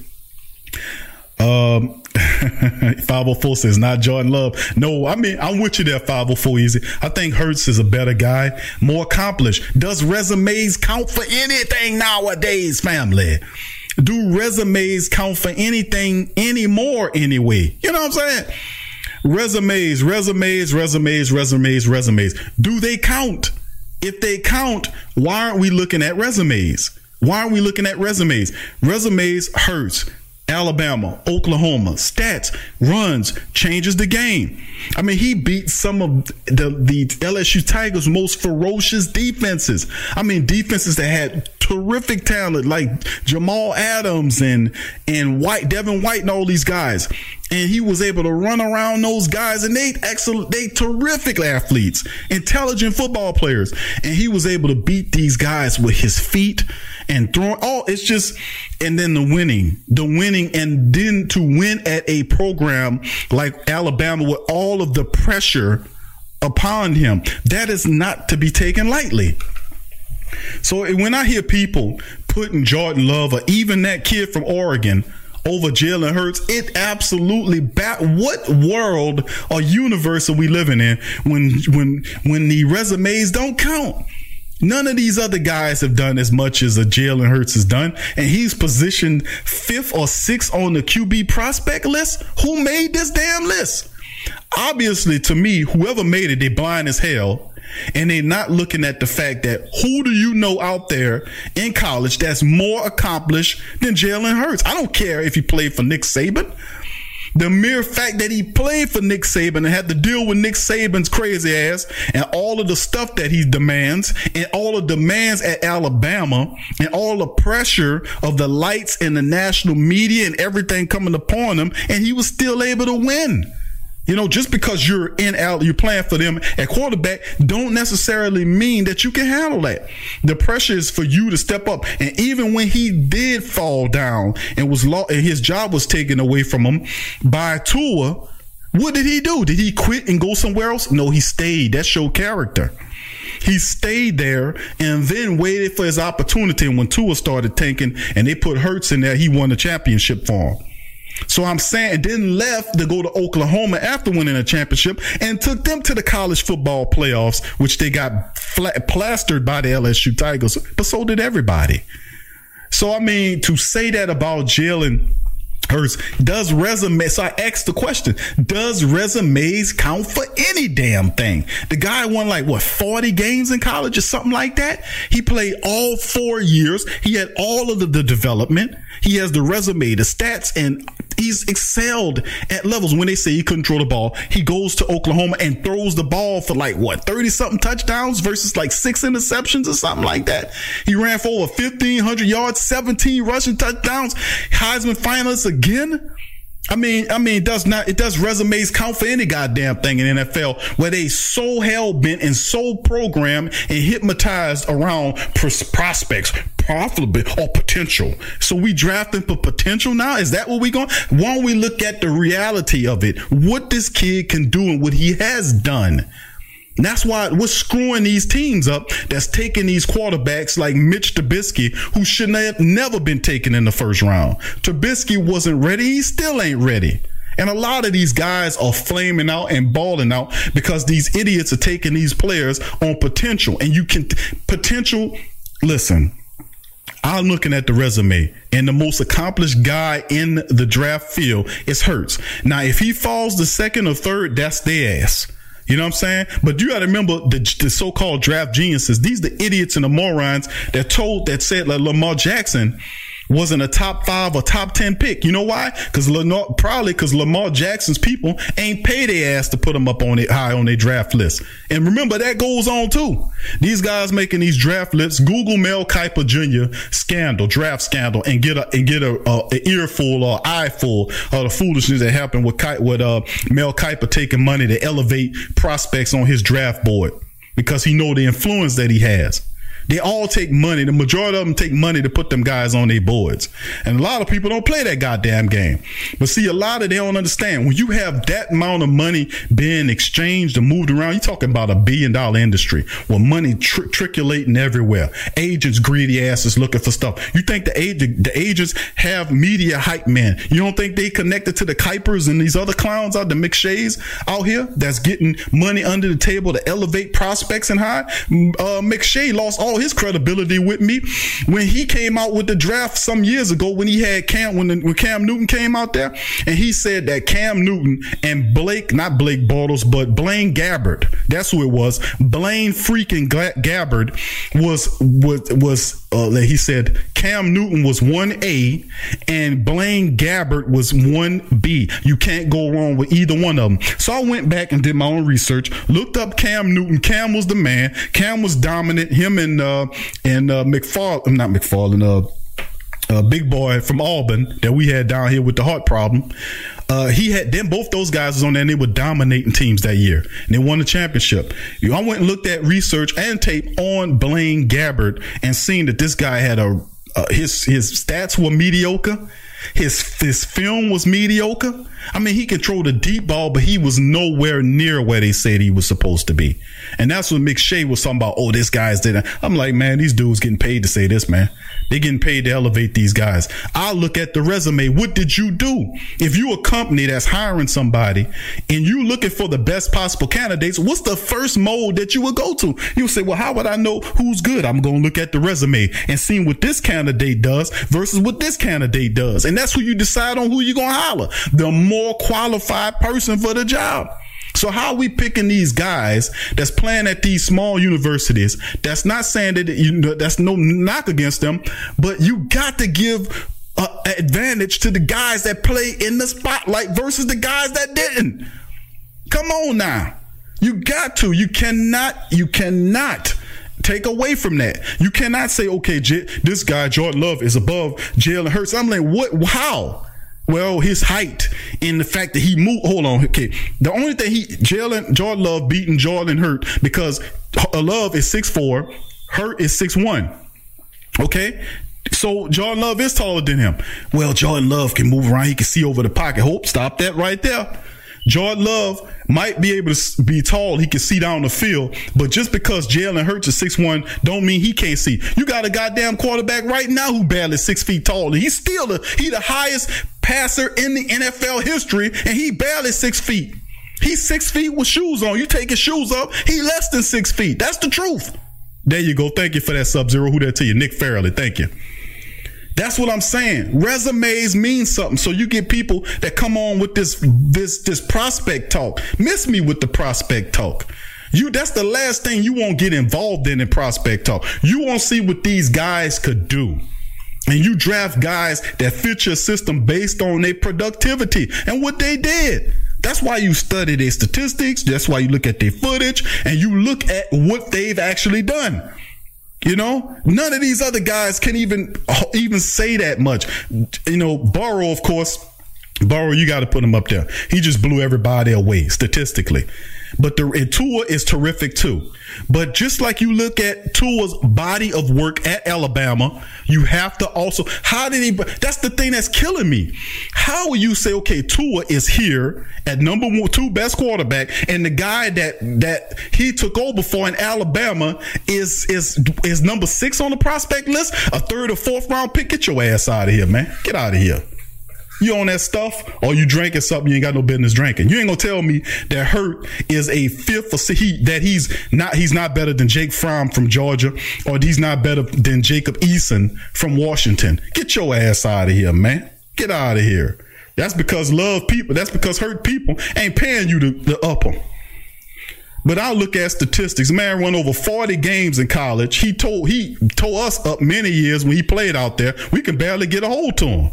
Um, 504 says not Jordan Love. No, I mean, I'm with you there, 504 Easy. I think Hurts is a better guy, more accomplished. Does resumes count for anything nowadays, family? Do resumes count for anything anymore anyway? You know what I'm saying? Resumes, resumes, resumes, resumes, resumes. Do they count? If they count, why aren't we looking at resumes? Why aren't we looking at resumes? Resumes hurts. Alabama, Oklahoma, stats, runs, changes the game. I mean, he beat some of the, the LSU Tigers' most ferocious defenses. I mean, defenses that had terrific talent like Jamal Adams and and White, Devin White, and all these guys. And he was able to run around those guys, and they excellent, they terrific athletes, intelligent football players. And he was able to beat these guys with his feet and throwing. Oh, it's just, and then the winning, the winning, and then to win at a program like Alabama with all of the pressure upon him, that is not to be taken lightly. So when I hear people putting Jordan Love or even that kid from Oregon over Jalen Hurts, it absolutely bat. What world or universe are we living in when when when the resumes don't count? None of these other guys have done as much as a Jalen Hurts has done, and he's positioned fifth or sixth on the QB prospect list. Who made this damn list? Obviously, to me, whoever made it, they blind as hell and they're not looking at the fact that who do you know out there in college that's more accomplished than Jalen Hurts? I don't care if he played for Nick Saban. The mere fact that he played for Nick Saban and had to deal with Nick Saban's crazy ass and all of the stuff that he demands and all the demands at Alabama and all the pressure of the lights and the national media and everything coming upon him, and he was still able to win. You know, just because you're in out, you're playing for them at quarterback, don't necessarily mean that you can handle that. The pressure is for you to step up. And even when he did fall down and was lost, and his job was taken away from him by Tua, what did he do? Did he quit and go somewhere else? No, he stayed. That showed character. He stayed there and then waited for his opportunity. And when Tua started tanking and they put Hurts in there, he won the championship for him. So I'm saying, then left to go to Oklahoma after winning a championship and took them to the college football playoffs, which they got flat, plastered by the LSU Tigers, but so did everybody. So I mean, to say that about Jalen Hurts does resume. So I asked the question: Does resumes count for any damn thing? The guy won like what forty games in college or something like that. He played all four years. He had all of the, the development. He has the resume, the stats, and he's excelled at levels. When they say he couldn't throw the ball, he goes to Oklahoma and throws the ball for like what thirty something touchdowns versus like six interceptions or something like that. He ran for over fifteen hundred yards, seventeen rushing touchdowns, Heisman finalist again. I mean, I mean, it does not, it does resumes count for any goddamn thing in NFL where they so hell bent and so programmed and hypnotized around pros- prospects, profitable or potential. So we drafting for potential now. Is that what we going? Why don't we look at the reality of it? What this kid can do and what he has done. And that's why we're screwing these teams up that's taking these quarterbacks like Mitch Trubisky, who shouldn't have never been taken in the first round. Trubisky wasn't ready. He still ain't ready. And a lot of these guys are flaming out and balling out because these idiots are taking these players on potential. And you can, potential, listen, I'm looking at the resume, and the most accomplished guy in the draft field is Hurts. Now, if he falls the second or third, that's their ass. You know what I'm saying? But you got to remember the, the, so-called draft geniuses. These the idiots and the morons that told that said like Lamar Jackson wasn't a top five or top 10 pick. You know why? Cause Lamar, probably cause Lamar Jackson's people ain't pay their ass to put him up on it high on their draft list. And remember that goes on too. These guys making these draft lists, Google Mel Kiper Jr. scandal, draft scandal and get a, and get a, a, a earful or eyeful of the foolishness that happened with, with, uh, Mel Kiper taking money to elevate prospects on his draft board because he know the influence that he has. They all take money. The majority of them take money to put them guys on their boards. And a lot of people don't play that goddamn game. But see, a lot of they don't understand. When you have that amount of money being exchanged and moved around, you're talking about a billion dollar industry where money tr- trickulating everywhere. Agents, greedy asses looking for stuff. You think the, the agents have media hype men? You don't think they connected to the Kipers and these other clowns out, the McShays out here that's getting money under the table to elevate prospects and high? Uh, McShay lost all his credibility with me when he came out with the draft some years ago when he had Cam when, the, when Cam Newton came out there. And he said that Cam Newton and Blake not Blake Bortles but Blaine Gabbert that's who it was Blaine freaking Gabbert was was was uh, he said Cam Newton was 1A and Blaine Gabbert was 1B. You can't go wrong with either one of them. So I went back and did my own research, looked up Cam Newton. Cam was the man. Cam was dominant. Him and uh, and uh, McFarland, not McFarland, uh, uh, big boy from Auburn that we had down here with the heart problem. Uh, he had them both those guys was on there and they were dominating teams that year. And they won the championship. I went and looked at research and tape on Blaine Gabbert and seen that this guy had a uh, his his stats were mediocre. His his film was mediocre. I mean, he controlled a deep ball, but he was nowhere near where they said he was supposed to be. And that's what McShay was talking about. Oh, this guy's did. I'm like, man, these dudes getting paid to say this, man. They're getting paid to elevate these guys. I look at the resume. What did you do? If you a company that's hiring somebody and you looking for the best possible candidates, what's the first mode that you would go to? You say, well, how would I know who's good? I'm to look at the resume and see what this candidate does versus what this candidate does. And that's who you decide on who you're to holler. The more qualified person for the job. So how are we picking these guys that's playing at these small universities? That's not saying that you that's no knock against them, but you got to give uh, advantage to the guys that play in the spotlight versus the guys that didn't. Come on now. You got to. You cannot, you cannot take away from that. You cannot say, okay, J- this guy, Jordan Love, is above Jalen Hurts. I'm like, what, how? Well, his height and the fact that he moved. Hold on. Okay. The only thing he, Jalen, Jordan Love beating Jordan Hurt because uh, Love is six four, Hurt is six one. Okay. So Jordan Love is taller than him. Well, Jordan Love can move around. He can see over the pocket. Hope stop that right there. Jordan Love might be able to be tall. He can see down the field, but just because Jalen Hurts is six one, don't mean he can't see. You got a goddamn quarterback right now who barely six feet tall. He's still the he the highest passer in the NFL history, and he barely six feet. He's six feet with shoes on. You take his shoes off, he less than six feet. That's the truth. There you go. Thank you for that sub zero. Who that to you? Nick Fairley. Thank you. That's what I'm saying. Resumes mean something. So you get people that come on with this this this prospect talk. Miss me with the prospect talk. You that's the last thing you won't get involved in in prospect talk. You won't see what these guys could do. And you draft guys that fit your system based on their productivity and what they did. That's why you study their statistics. That's why you look at their footage and you look at what they've actually done. You know, none of these other guys can even even say that much. You know, Burrow, of course, Burrow, you got to put him up there. He just blew everybody away statistically. But the and Tua is terrific too. But just like you look at Tua's body of work at Alabama, you have to also how did he? That's the thing that's killing me. How will you say okay, Tua is here at number one, two best quarterback, and the guy that that he took over for in Alabama is is is number six on the prospect list, a third or fourth round pick. Get your ass out of here, man. Get out of here. You on that stuff or you drinking something you ain't got no business drinking. You ain't gonna tell me that Hurt is a fifth or he, that he's not he's not better than Jake Fromm from Georgia or he's not better than Jacob Eason from Washington. Get your ass out of here, man. Get out of here. That's because love people. That's because hurt people ain't paying you to, to up them. But I look at statistics. Man won over 40 games in college. He told he tore us up many years when he played out there. We can barely get a hold to him.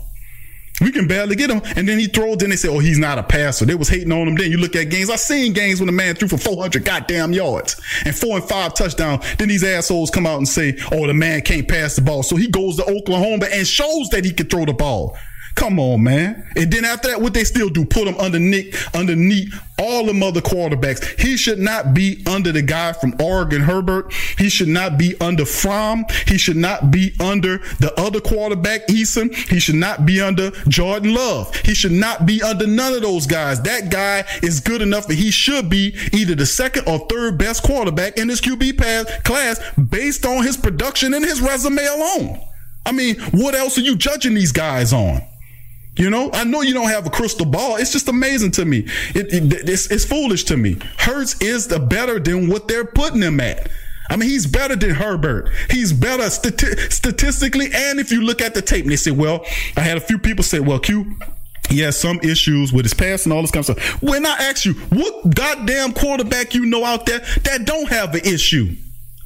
We can barely get him. And then he throws, then they say, oh, he's not a passer. They was hating on him. Then you look at games. I seen games when a man threw for 400 goddamn yards and four and five touchdowns. Then these assholes come out and say, oh, the man can't pass the ball. So he goes to Oklahoma and shows that he can throw the ball. Come on, man. And then after that, what they still do, put him underneath, underneath all the other quarterbacks. He should not be under the guy from Oregon, Herbert. He should not be under Fromm. He should not be under the other quarterback, Eason. He should not be under Jordan Love. He should not be under none of those guys. That guy is good enough that he should be either the second or third best quarterback in this QB pass class based on his production and his resume alone. I mean, what else are you judging these guys on? You know, I know you don't have a crystal ball. It's just amazing to me. It, it, it's, it's foolish to me. Hurts is the better than what they're putting him at. I mean, he's better than Herbert. He's better stati- statistically. And if you look at the tape and they say, well, I had a few people say, well, Q, he has some issues with his pass and all this kind of stuff. When I ask you, what goddamn quarterback you know out there that don't have an issue?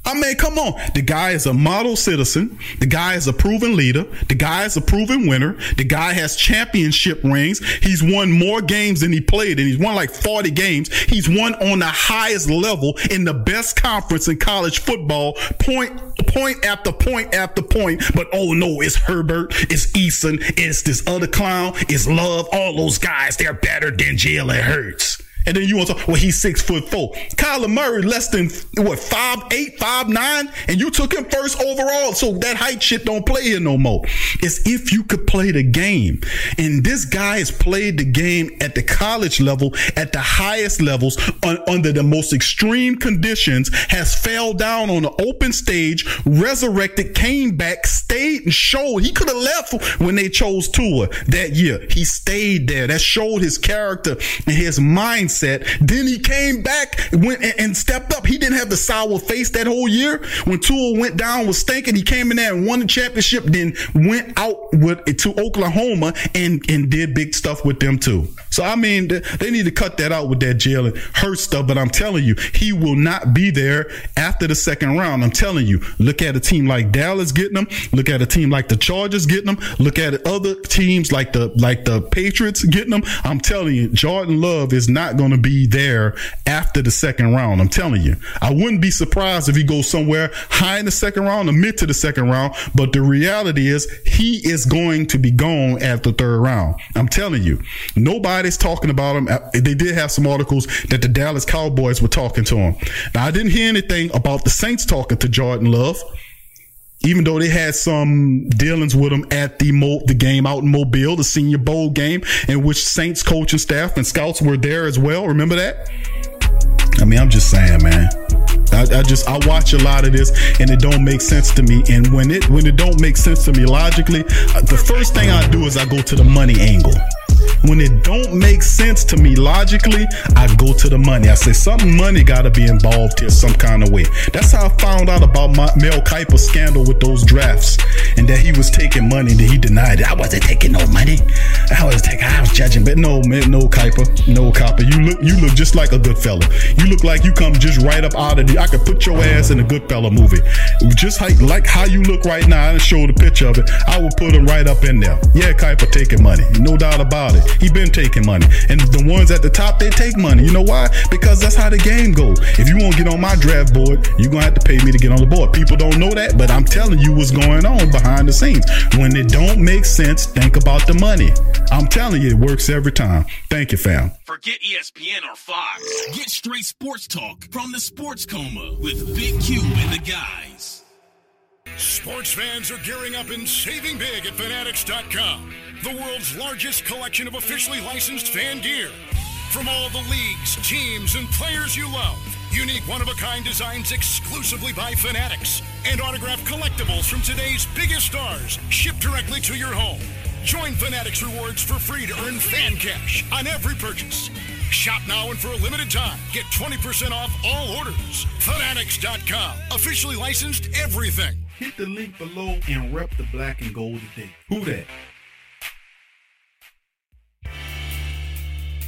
I mean, come on. The guy is a model citizen. The guy is a proven leader. The guy is a proven winner. The guy has championship rings. He's won more games than he played, and he's won like 40 games. He's won on the highest level in the best conference in college football, point, point after point after point. But oh no, it's Herbert, it's Eason, it's this other clown, it's Love. All those guys, they're better than Jalen Hurts. And then you want to talk, well, he's six foot four. Kyler Murray, less than what, five, eight, five, nine, and you took him first overall. So that height shit don't play here no more. It's if you could play the game. And this guy has played the game at the college level, at the highest levels, un- under the most extreme conditions, has fell down on the open stage, resurrected, came back, stayed and showed. He could have left when they chose Tua that year. He stayed there. That showed his character and his mindset mindset. Then he came back, went and, and, stepped up. He didn't have the sour face that whole year. When Tua went down, was stinking. He came in there and won the championship. Then went out with to Oklahoma and and did big stuff with them too. So I mean, they need to cut that out with that Jalen Hurt stuff. But I'm telling you, he will not be there after the second round. I'm telling you. Look at a team like Dallas getting them. Look at a team like the Chargers getting them. Look at other teams like the like the Patriots getting them. I'm telling you, Jordan Love is not going to be there after the second round. I'm telling you, I wouldn't be surprised if he goes somewhere high in the second round or mid to the second round. But the reality is he is going to be gone after the third round. I'm telling you, nobody's talking about him. They did have some articles that the Dallas Cowboys were talking to him. Now I didn't hear anything about the Saints talking to Jordan Love even though they had some dealings with him at the Mo- the game out in Mobile, the Senior Bowl game, in which Saints coaching staff and scouts were there as well. Remember that? I mean, I'm just saying, man. I, I, just I watch a lot of this and it don't make sense to me. And when it when it don't make sense to me logically, uh, the first thing I do is I go to the money angle. When it don't make sense to me logically, I go to the money. I say something money got to be involved here some kind of way. That's how I found out about my Mel Kiper scandal with those drafts and that he was taking money and he denied it. I wasn't taking no money. I was taking, I was judging, but no, man, no Kiper, no Kiper. You look, you look just like a good fella. You look like you come just right up out of the. I could put your ass in a good fella movie, just like like how you look right now. I show the picture of it. I would put him right up in there. Yeah, Kiper taking money, no doubt about it. He been taking money, and the ones at the top they take money. You know why? Because that's how the game go. If you won't get on my draft board, you're gonna have to pay me to get on the board. People don't know that, but I'm telling you what's going on behind the scenes. When it don't make sense, think about the money. I'm telling you, it works every time. Thank you, fam. Forget ESPN or Fox. Get straight sports talk from the Sports Coma with Big Q and the guys. Sports fans are gearing up and saving big at Fanatics.com, the world's largest collection of officially licensed fan gear. From all the leagues, teams, and players you love, unique one of a kind designs exclusively by Fanatics, and autographed collectibles from today's biggest stars shipped directly to your home. Join Fanatics Rewards for free to earn fan cash on every purchase. Shop now and for a limited time, get 20% off all orders. Fanatics.com, officially licensed everything. Hit the link below and rep the black and gold today. Who that?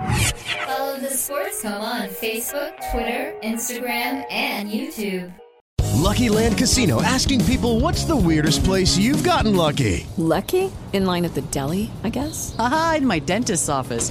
Follow the Sports Coma on Facebook, Twitter, Instagram, and YouTube. Lucky Land Casino asking people what's the weirdest place you've gotten lucky? Lucky? In line at the deli, I guess? Aha, in my dentist's office.